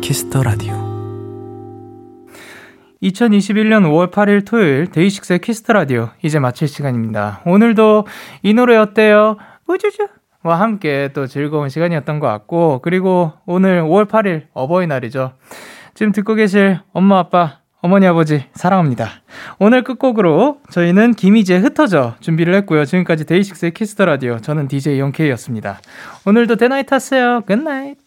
Kiss the Radio 2021년 5월 8일 토요일 데이식스의 Kiss the Radio 이제 마칠 시간입니다. 오늘도 이 노래 어때요? 우주주 와 함께 또 즐거운 시간이었던 것 같고 그리고 오늘 5월 8일 어버이날이죠. 지금 듣고 계실 엄마 아빠 어머니 아버지 사랑합니다. 오늘 끝곡으로 저희는 김희재 흩어져 준비를 했고요. 지금까지 데이식스의 Kiss the Radio 저는 DJ 영케이였습니다. 오늘도 데나잇 하세요. Good night.